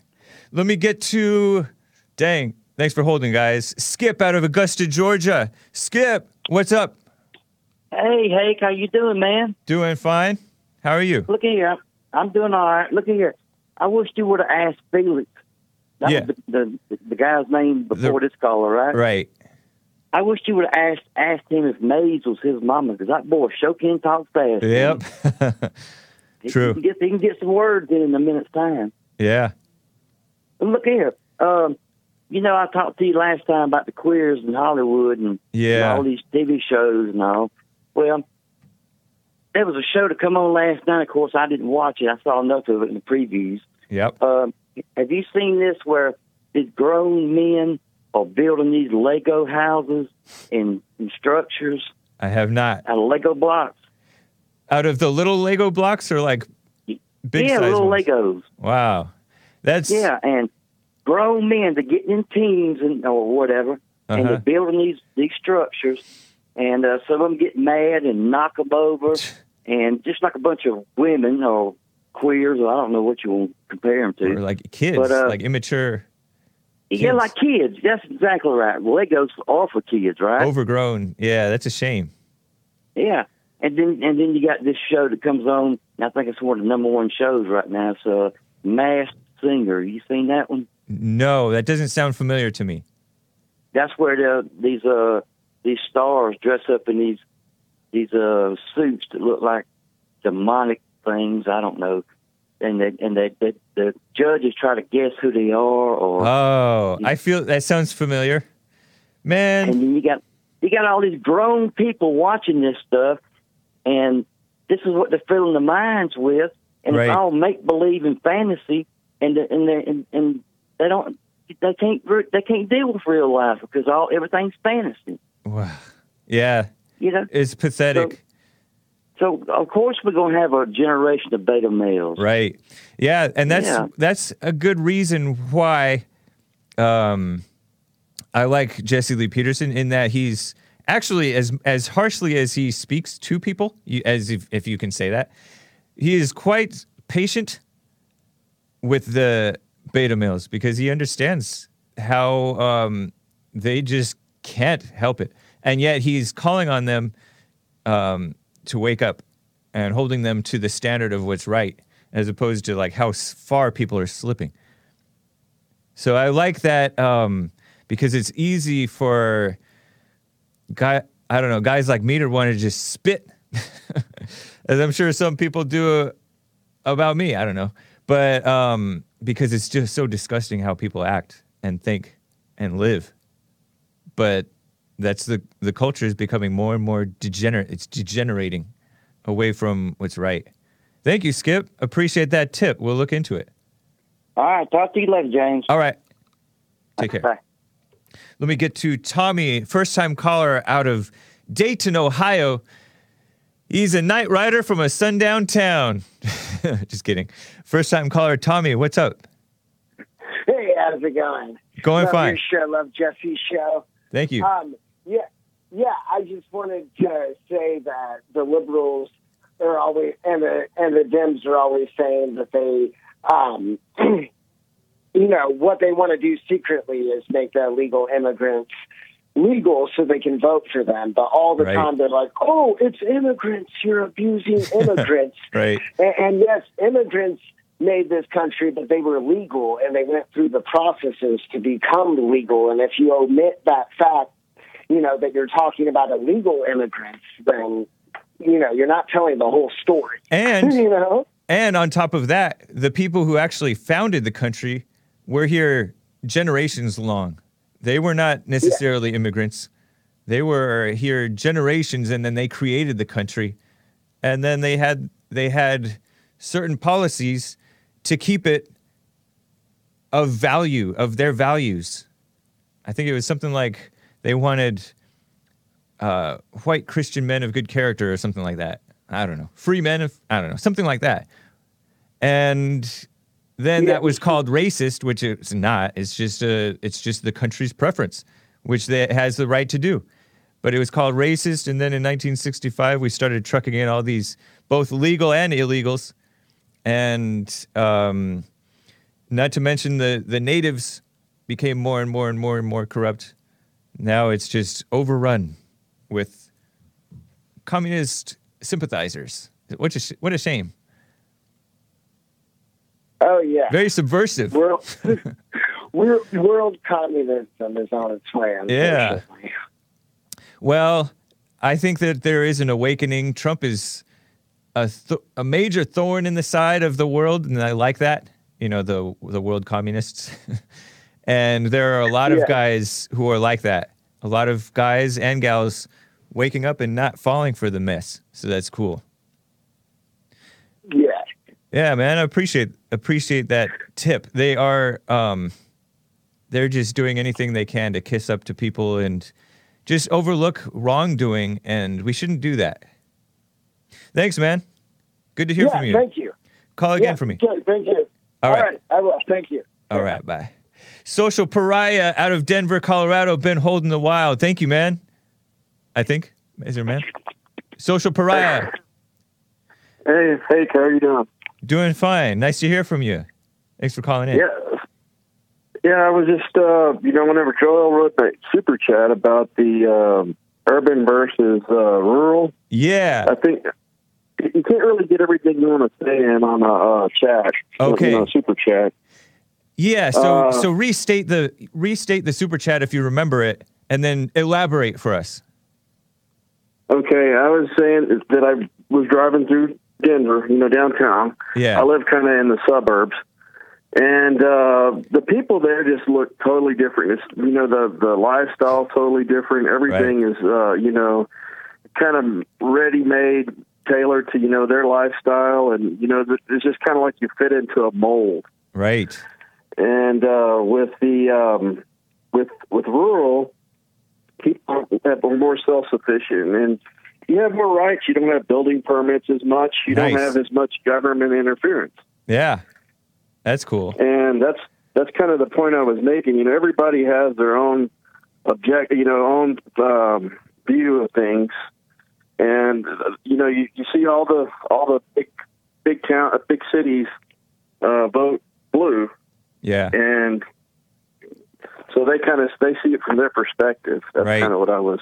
Let me get to, dang, thanks for holding, guys. Skip out of Augusta, Georgia. Skip, what's up? Hey, Hake, how you doing, man? Doing fine. How are you? Look at here. I'm, doing all right. Look at here. I wish you would have asked Felix. That Yeah. was the, the the guy's name before this caller, right? Right. I wish you would have asked asked him if Maze was his mama, because that boy sure can talk fast. Yep. [laughs] He True. can, get, he can get some words in in a minute's time. yeah. Look here. Um, you know, I talked to you last time about the queers in Hollywood and, and Yeah. all these TV shows and all. Well, there was a show to come on last night. Of course, I didn't watch it. I saw enough of it in the previews. Yep. Um, have you seen this where these grown men are building these Lego houses and, and structures I have not. out of Lego blocks? Out of the little Lego blocks or like big yeah, little ones? Legos. Wow. That's Yeah, and grown men they're getting in teams and or whatever, and Uh-huh. they're building these these structures, and uh, some of them get mad and knock them over, [sighs] and just like a bunch of women or queers, or I don't know what you want to compare them to. or like kids, But, uh, like immature, Yeah, kids. like kids. That's exactly right. Legos are for kids, right? overgrown. Yeah, that's a shame. Yeah, and then and then you got this show that comes on. and I think it's one of the number one shows right now. It's uh, Masked Singer. You seen that one? No, that doesn't sound familiar to me. That's where the, these uh these stars dress up in these these uh suits that look like demonic things. I don't know, and they, and they, the the judges try to guess who they are, or Oh, I feel that sounds familiar. Man, and then you got you got all these grown people watching this stuff, and this is what they're filling their minds with, and Right. it's all make believe and fantasy, and the- and they and, and they don't they can't they can't deal with real life because all everything's fantasy, wow. yeah, you know. it's pathetic. So of course we're gonna have a generation of beta males. Right. Yeah, and that's Yeah. that's a good reason why um I like Jesse Lee Peterson in that he's actually as as harshly as he speaks to people, you, as if, if you can say that, he is quite patient with the beta males because he understands how um, they just can't help it, and yet he's calling on them um, to wake up and holding them to the standard of what's right, as opposed to like how far people are slipping. So I like that um, because it's easy for guy I don't know guys like me to want to just spit, [laughs] as I'm sure some people do uh, about me. I don't know, but um, because it's just so disgusting how people act and think and live. But that's the the culture is becoming more and more degenerate. It's degenerating away from what's right. Thank you, Skip. Appreciate that tip. We'll look into it. All right, talk to you later, James. All right. Take care. Bye. Let me get to Tommy, first time caller out of Dayton, Ohio. He's a night rider from a sundown town. [laughs] Just kidding. First time caller, Tommy, what's up? Hey, how's it going? Going love fine. Your show, love Jesse's show. Thank you. Um, yeah, yeah. I just wanted to say that the liberals are always and the and the Dems are always saying that they, um, [clears throat] you know, what they want to do secretly is make the illegal immigrants legal so they can vote for them. But all the Right. time they're like, "Oh, it's immigrants. You're abusing [laughs] immigrants." right. And, and yes, immigrants made this country, but they were legal and they went through the processes to become legal. And if you omit that fact, you know, that you're talking about illegal immigrants, then, you know, you're not telling the whole story. And [laughs] you know? and on top of that, the people who actually founded the country were here generations long. They were not necessarily immigrants. They were here generations and then they created the country. And then they had they had certain policies to keep it of value, of their values. I think it was something like they wanted uh, white Christian men of good character or something like that. I don't know. Free men of, I don't know, something like that. And then Yeah. that was called racist, which it's not. It's just a, it's just the country's preference, which they, has the right to do. But it was called racist, and then in 1965 we started trucking in all these both legal and illegals, and um, not to mention the the natives became more and more and more and more corrupt. Now it's just overrun with communist sympathizers. What a sh- what a shame. Oh, yeah. Very subversive. World, [laughs] world, communism is on its way. Yeah. Well, I think that there is an awakening. Trump is a th- a major thorn in the side of the world, and I like that. You know, the the world communists. [laughs] and there are a lot of Yeah. guys who are like that. A lot of guys and gals waking up and not falling for the mess. So that's cool. Yeah. Yeah, man, I appreciate appreciate that tip. They are um they're just doing anything they can to kiss up to people and just overlook wrongdoing and we shouldn't do that. Thanks, man. Good to hear yeah, from you. thank you. Call again yeah, for me. Good, thank you. All All right. right. I will. Thank you. All right, bye. Social Pariah out of Denver, Colorado, been holding the wild. Thank you, man. I think. Is there a man? Social Pariah, Hey, hey, how are you doing? Doing fine. Nice to hear from you. Thanks for calling in. Yeah. Yeah, I was just, uh, you know, whenever Joel wrote that super chat about the um, urban versus uh, rural, Yeah. I think you can't really get everything you want to say in on a uh, chat. Okay. You know, super chat. Yeah, so Uh, so restate the restate the super chat if you remember it, and then elaborate for us. Okay, I was saying that I was driving through Denver, you know, downtown. Yeah. I live kind of in the suburbs, and uh, the people there just look totally different. It's you know the the lifestyle totally different. Everything is uh, you know kind of ready made, tailored to you know their lifestyle, and you know it's just kind of like you fit into a mold. Right. And uh, with the um, with with rural, people have- are more self sufficient, and you have more rights. You don't have building permits as much. You don't have as much government interference, Yeah. That's cool. and that's that's kind of the point I was making. You know, everybody has their own object, you know, own um, view of things, and you know, you, you see all the all the big big town, uh, big cities uh, vote blue, Yeah. and so they kind of they see it from their perspective. That's Right. kind of what I was.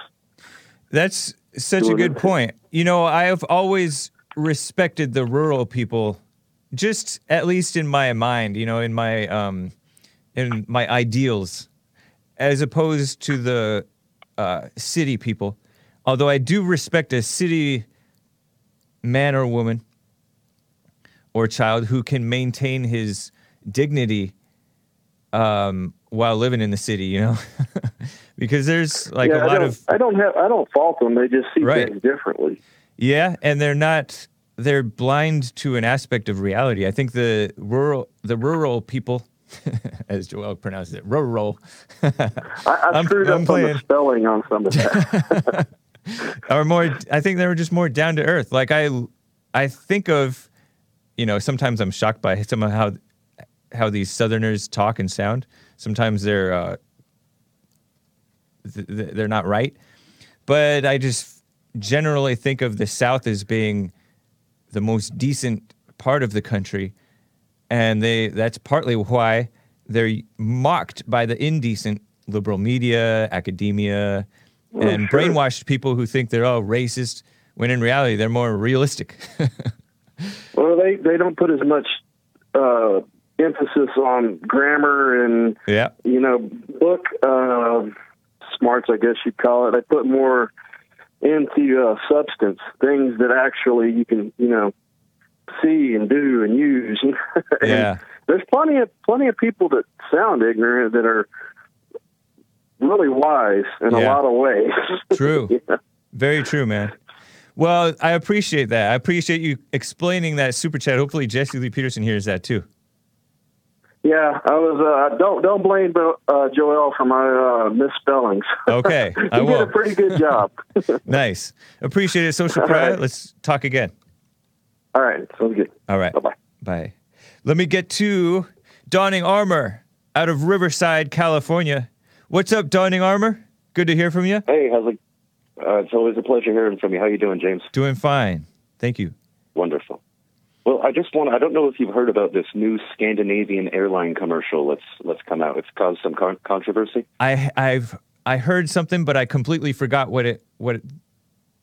That's such a good point. You know, I have always respected the rural people, just at least in my mind, you know, in my um, in my ideals, as opposed to the uh, city people. Although I do respect a city man or woman or child who can maintain his dignity um, while living in the city, you know, [laughs] because there's like yeah, a I lot of I don't have I don't fault them. They just see Right. things differently. Yeah, and they're not they're blind to an aspect of reality. I think the rural the rural people [laughs] as Joel pronounces it, rural I, I [laughs] I'm- screwed I'm up on the spelling on some of that. [laughs] are more I think they were just more down to earth. Like I I think of you know, sometimes I'm shocked by some of how how these southerners talk and sound. Sometimes they're uh th- th- they're not right. But I just generally think of the South as being the most decent part of the country, and they that's partly why they're mocked by the indecent liberal media, academia, and sure. brainwashed people who think they're all racist when in reality they're more realistic. [laughs] well, they they don't put as much uh, emphasis on grammar and yeah, you know book uh, smarts, I guess you'd call it. I put more into uh, substance, things that actually you can you know see and do and use. [laughs] and Yeah. there's plenty of plenty of people that sound ignorant that are really wise in a lot of ways. [laughs] True. Yeah. Very true, man. Well, I appreciate that. I appreciate you explaining that super chat. Hopefully, Jesse Lee Peterson hears that too. Yeah, I was. Uh, don't don't blame uh, Joel for my uh, misspellings. Okay, [laughs] he I did a pretty good job. [laughs] Nice. Appreciate it, Social All Pariah. right. Let's talk again. All right, sounds good. All right. Bye bye. Bye. Let me get to Donning Armour out of Riverside, California. What's up, Donning Armour? Good to hear from you. Hey, how's it? Uh, it's always a pleasure hearing from you. How you doing, James? Doing fine. Thank you. Wonderful. Well, I just want—I don't know if you've heard about this new Scandinavian airline commercial. Let's let's come out. It's caused some con- controversy. I I've I heard something, but I completely forgot what it what it,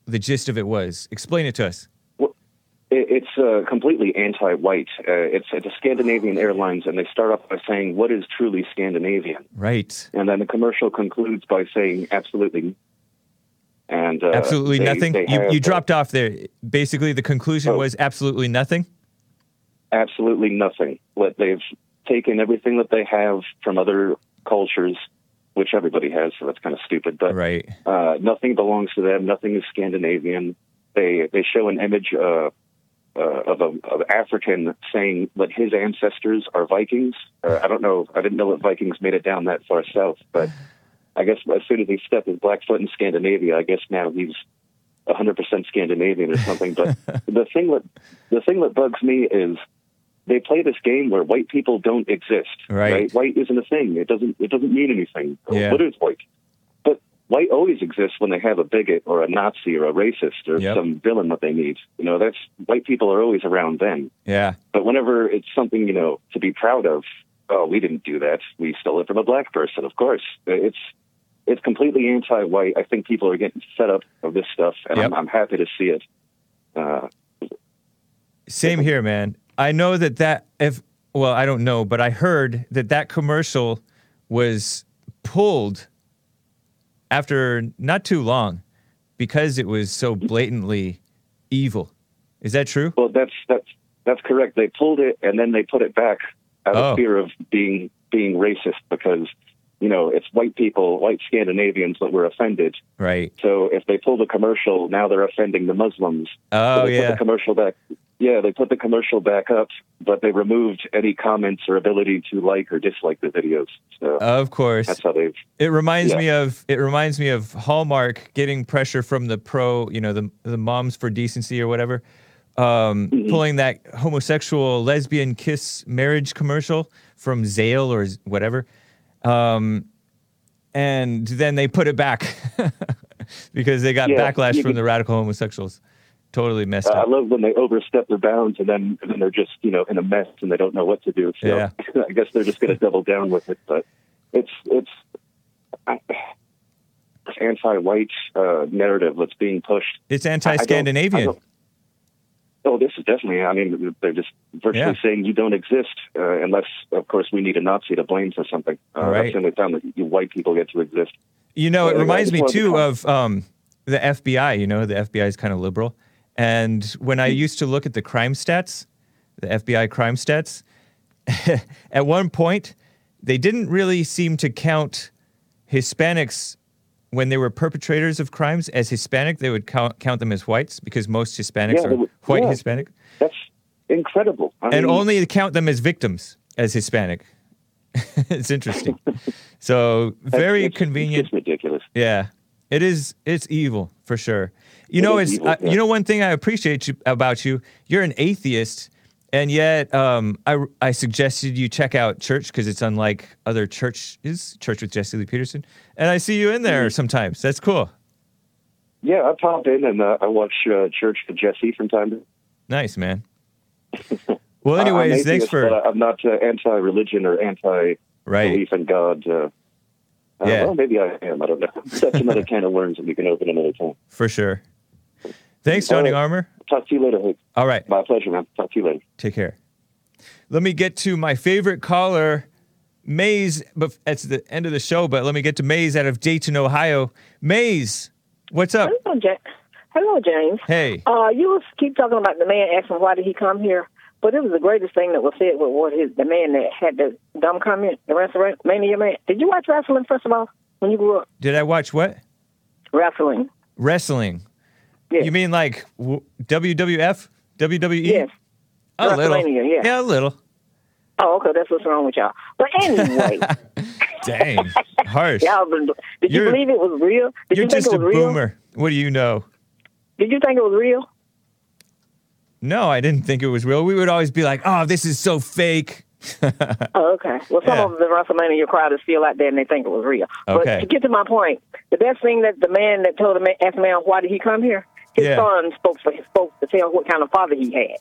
the gist of it was. Explain it to us. Well, it, it's uh, completely anti-white. Uh, it's it's a Scandinavian Airlines, and they start off by saying, "What is truly Scandinavian?" Right. And then the commercial concludes by saying, "Absolutely." And uh, absolutely they- nothing. they you you dropped off there. Basically, the conclusion Oh. was absolutely nothing. absolutely nothing. What they've taken everything that they have from other cultures, which everybody has, so that's kind of stupid. But Right. uh, nothing belongs to them. Nothing is Scandinavian. They they show an image uh, uh, of a of African saying that his ancestors are Vikings. Uh, I don't know. I didn't know that Vikings made it down that far south, but I guess as soon as he stepped his black foot in Scandinavia, I guess now he's 100% Scandinavian or something. But [laughs] the thing that the thing that bugs me is they play this game where white people don't exist. Right. White isn't a thing. It doesn't it doesn't mean anything. Yeah. What is white? But white always exists when they have a bigot or a Nazi or a racist or Yep. some villain that they need. You know, that's white people are always around then. Yeah. But whenever it's something, you know, to be proud of, oh, we didn't do that. We stole it from a black person, of course. It's it's completely anti-white. I think people are getting fed up of this stuff, and Yep. I'm, I'm happy to see it. Uh, Same here, man. I know that that if well, I don't know, but I heard that that commercial was pulled after not too long because it was so blatantly evil Is that true? Well, that's that's that's correct. They pulled it and then they put it back out Oh. of fear of being being racist because you know it's white people, white Scandinavians that were offended. Right. So if they pull the commercial, now they're offending the Muslims. Oh so they put yeah. the commercial back. Yeah, they put the commercial back up, but they removed any comments or ability to like or dislike the videos. So Of course. that's how they've. It reminds Yeah. me of it reminds me of Hallmark getting pressure from the pro, you know, the the moms for decency or whatever, um, Mm-hmm. pulling that homosexual lesbian kiss marriage commercial from Zale or whatever, um, and then they put it back [laughs] because they got Yeah, backlash from could- [laughs] the radical homosexuals. Totally messed I up. I love when they overstep their bounds and then and then they're just you know in a mess and they don't know what to do. So Yeah. [laughs] I guess they're just going to double down with it. But it's it's I, anti-white uh, narrative that's being pushed. It's I- I don't- I anti-Scandinavian. don't- Oh, this is definitely. I mean, they're just virtually Yeah. saying you don't exist uh, unless, of course, we need a Nazi to blame for something. Uh, right. That's the only time that you white people get to exist. You know, it I reminds me too of um, the FBI. You know, the FBI is kind of liberal. And when I used to look at the crime stats, the FBI crime stats, [laughs] at one point, they didn't really seem to count Hispanics when they were perpetrators of crimes as Hispanic. They would count, count them as whites because most Hispanics Yeah, are would- white yeah. Hispanic. That's incredible. I And mean, only count them as victims as Hispanic. [laughs] it's interesting. [laughs] so very it's- convenient. It's ridiculous. Yeah, it is. It's evil for sure. You know, it's evil, uh, yeah. you know one thing I appreciate you, about you. You're an atheist, and yet um, I I suggested you check out church because it's unlike other churches. Church with Jesse Lee Peterson, and I see you in there Mm-hmm. sometimes. That's cool. Yeah, I pop in and uh, I watch uh, Church with Jesse from time to time. Nice man. [laughs] Well, anyways, thanks for I'm not uh, anti-religion or anti-belief right. in God. Uh, uh, Yeah. Well, maybe I am. I don't know. [laughs] That's another [laughs] can of worms that we can open another time. For sure. Thanks, All Johnny right. Armor. Talk to you later. Hank. All right. My pleasure, man. Talk to you later. Take care. Let me get to my favorite caller, Maze. But it's the end of the show. But let me get to Maze out of Dayton, Ohio. Maze, what's up? Hello, Ja- Hello, James. Hey. Uh, you was keep talking about the man asking why did he come here, but it was the greatest thing that was said with what his the man that had the dumb comment, the WrestleMania man. Did you watch wrestling first of all when you grew up? Did I watch what? Wrestling. Wrestling. Yes. You mean like w- WWF? WWE? Yes. A little. Yeah. Yeah, a little. Oh, okay, that's what's wrong with y'all. But anyway, [laughs] Dang. Harsh. y'all been, did you You're- believe it was real? Did You're you think just it a was real? boomer. What do you know? Did you think it was real? No, I didn't think it was real. We would always be like, oh, this is so fake. [laughs] Oh, okay. Well, some Yeah. of the WrestleMania crowd is still out there and they think it was real. Okay. But to get to my point, the best thing that the man that told the man, asked the man why did he come here, his Yeah. son spoke for his folks to tell what kind of father he had.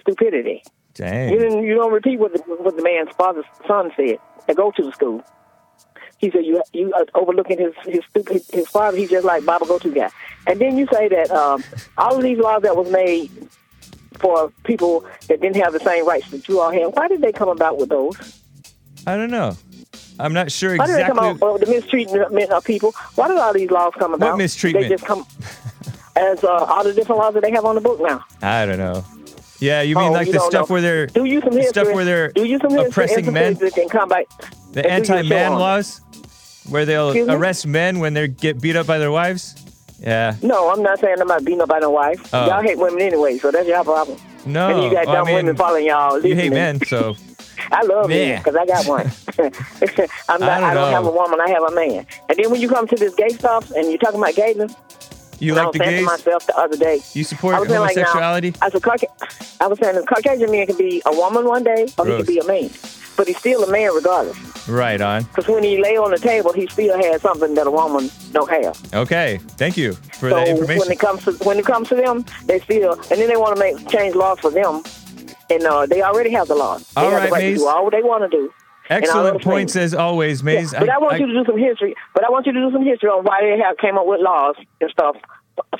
Stupidity. You didn't. You don't repeat what the, what the man's father's son said. They go to the school. He said you you are overlooking his his stupid his father. He's just like Baba go to guy. And then you say that um, all of these laws that was made for people that didn't have the same rights that you all had. Why did they come about with those? I don't know. I'm not sure exactly. Why did they come out with the mistreatment of people? Why did all these laws come about? What mistreatment? They just come as uh, all the different laws that they have on the book now. I don't know. Yeah, you mean Oh, like you the stuff know. where they're Do you some the history? stuff where they're do you some oppressing men? come back? the and do your show anti-man laws, where they'll Excuse me? arrest men when they get beat up by their wives. Yeah. No, I'm not saying I'm not beating up by no wife. Oh. Y'all hate women anyway, so that's your problem. No, and you got I dumb mean, women following y'all. you hate men, so [laughs] I love men because I got one. [laughs] [laughs] I'm not, I don't I don't, have a woman. I have a man. And then when you come to this gay stuff and you're talking about gayness, you like was the to gays? myself the other day, You support I was saying like now, as a I was saying a Caucasian man can be a woman one day or he Gross. can be a man, but he's still a man regardless. right on. Because when he lay on the table, he still has something that a woman don't have. Okay, thank you for so that when it comes to when it comes to them, they still and then they want to make change laws for them, and uh, they already have the laws. They All have right, the right Maze. to do all they want to do. Excellent points as always, Maze. Yeah, but I, want you to do some history. But I want you to do some history on why they have came up with laws and stuff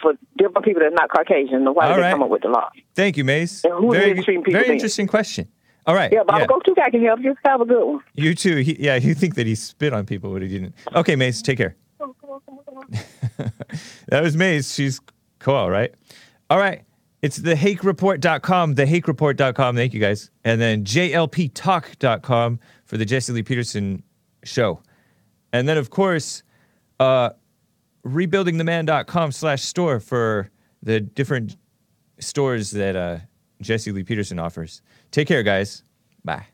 for different people that's not Caucasian. And why All did they come up with the laws? Thank you, Maze. And who's Very, very then? interesting question. All right. Yeah, Baba yeah. Go Two Guy can help you. Have a good one. You too. He, yeah, you think that he spit on people, but he didn't. Okay, Maze, take care. [laughs] that was Maze. She's cool, right? All right. It's thehakereport.com, thehakereport.com. Thank you guys. And then jlptalk.com for the Jesse Lee Peterson show. And then, of course, uh, rebuildingtheman.com slash store for the different stores that uh, Jesse Lee Peterson offers. Take care, guys. Bye.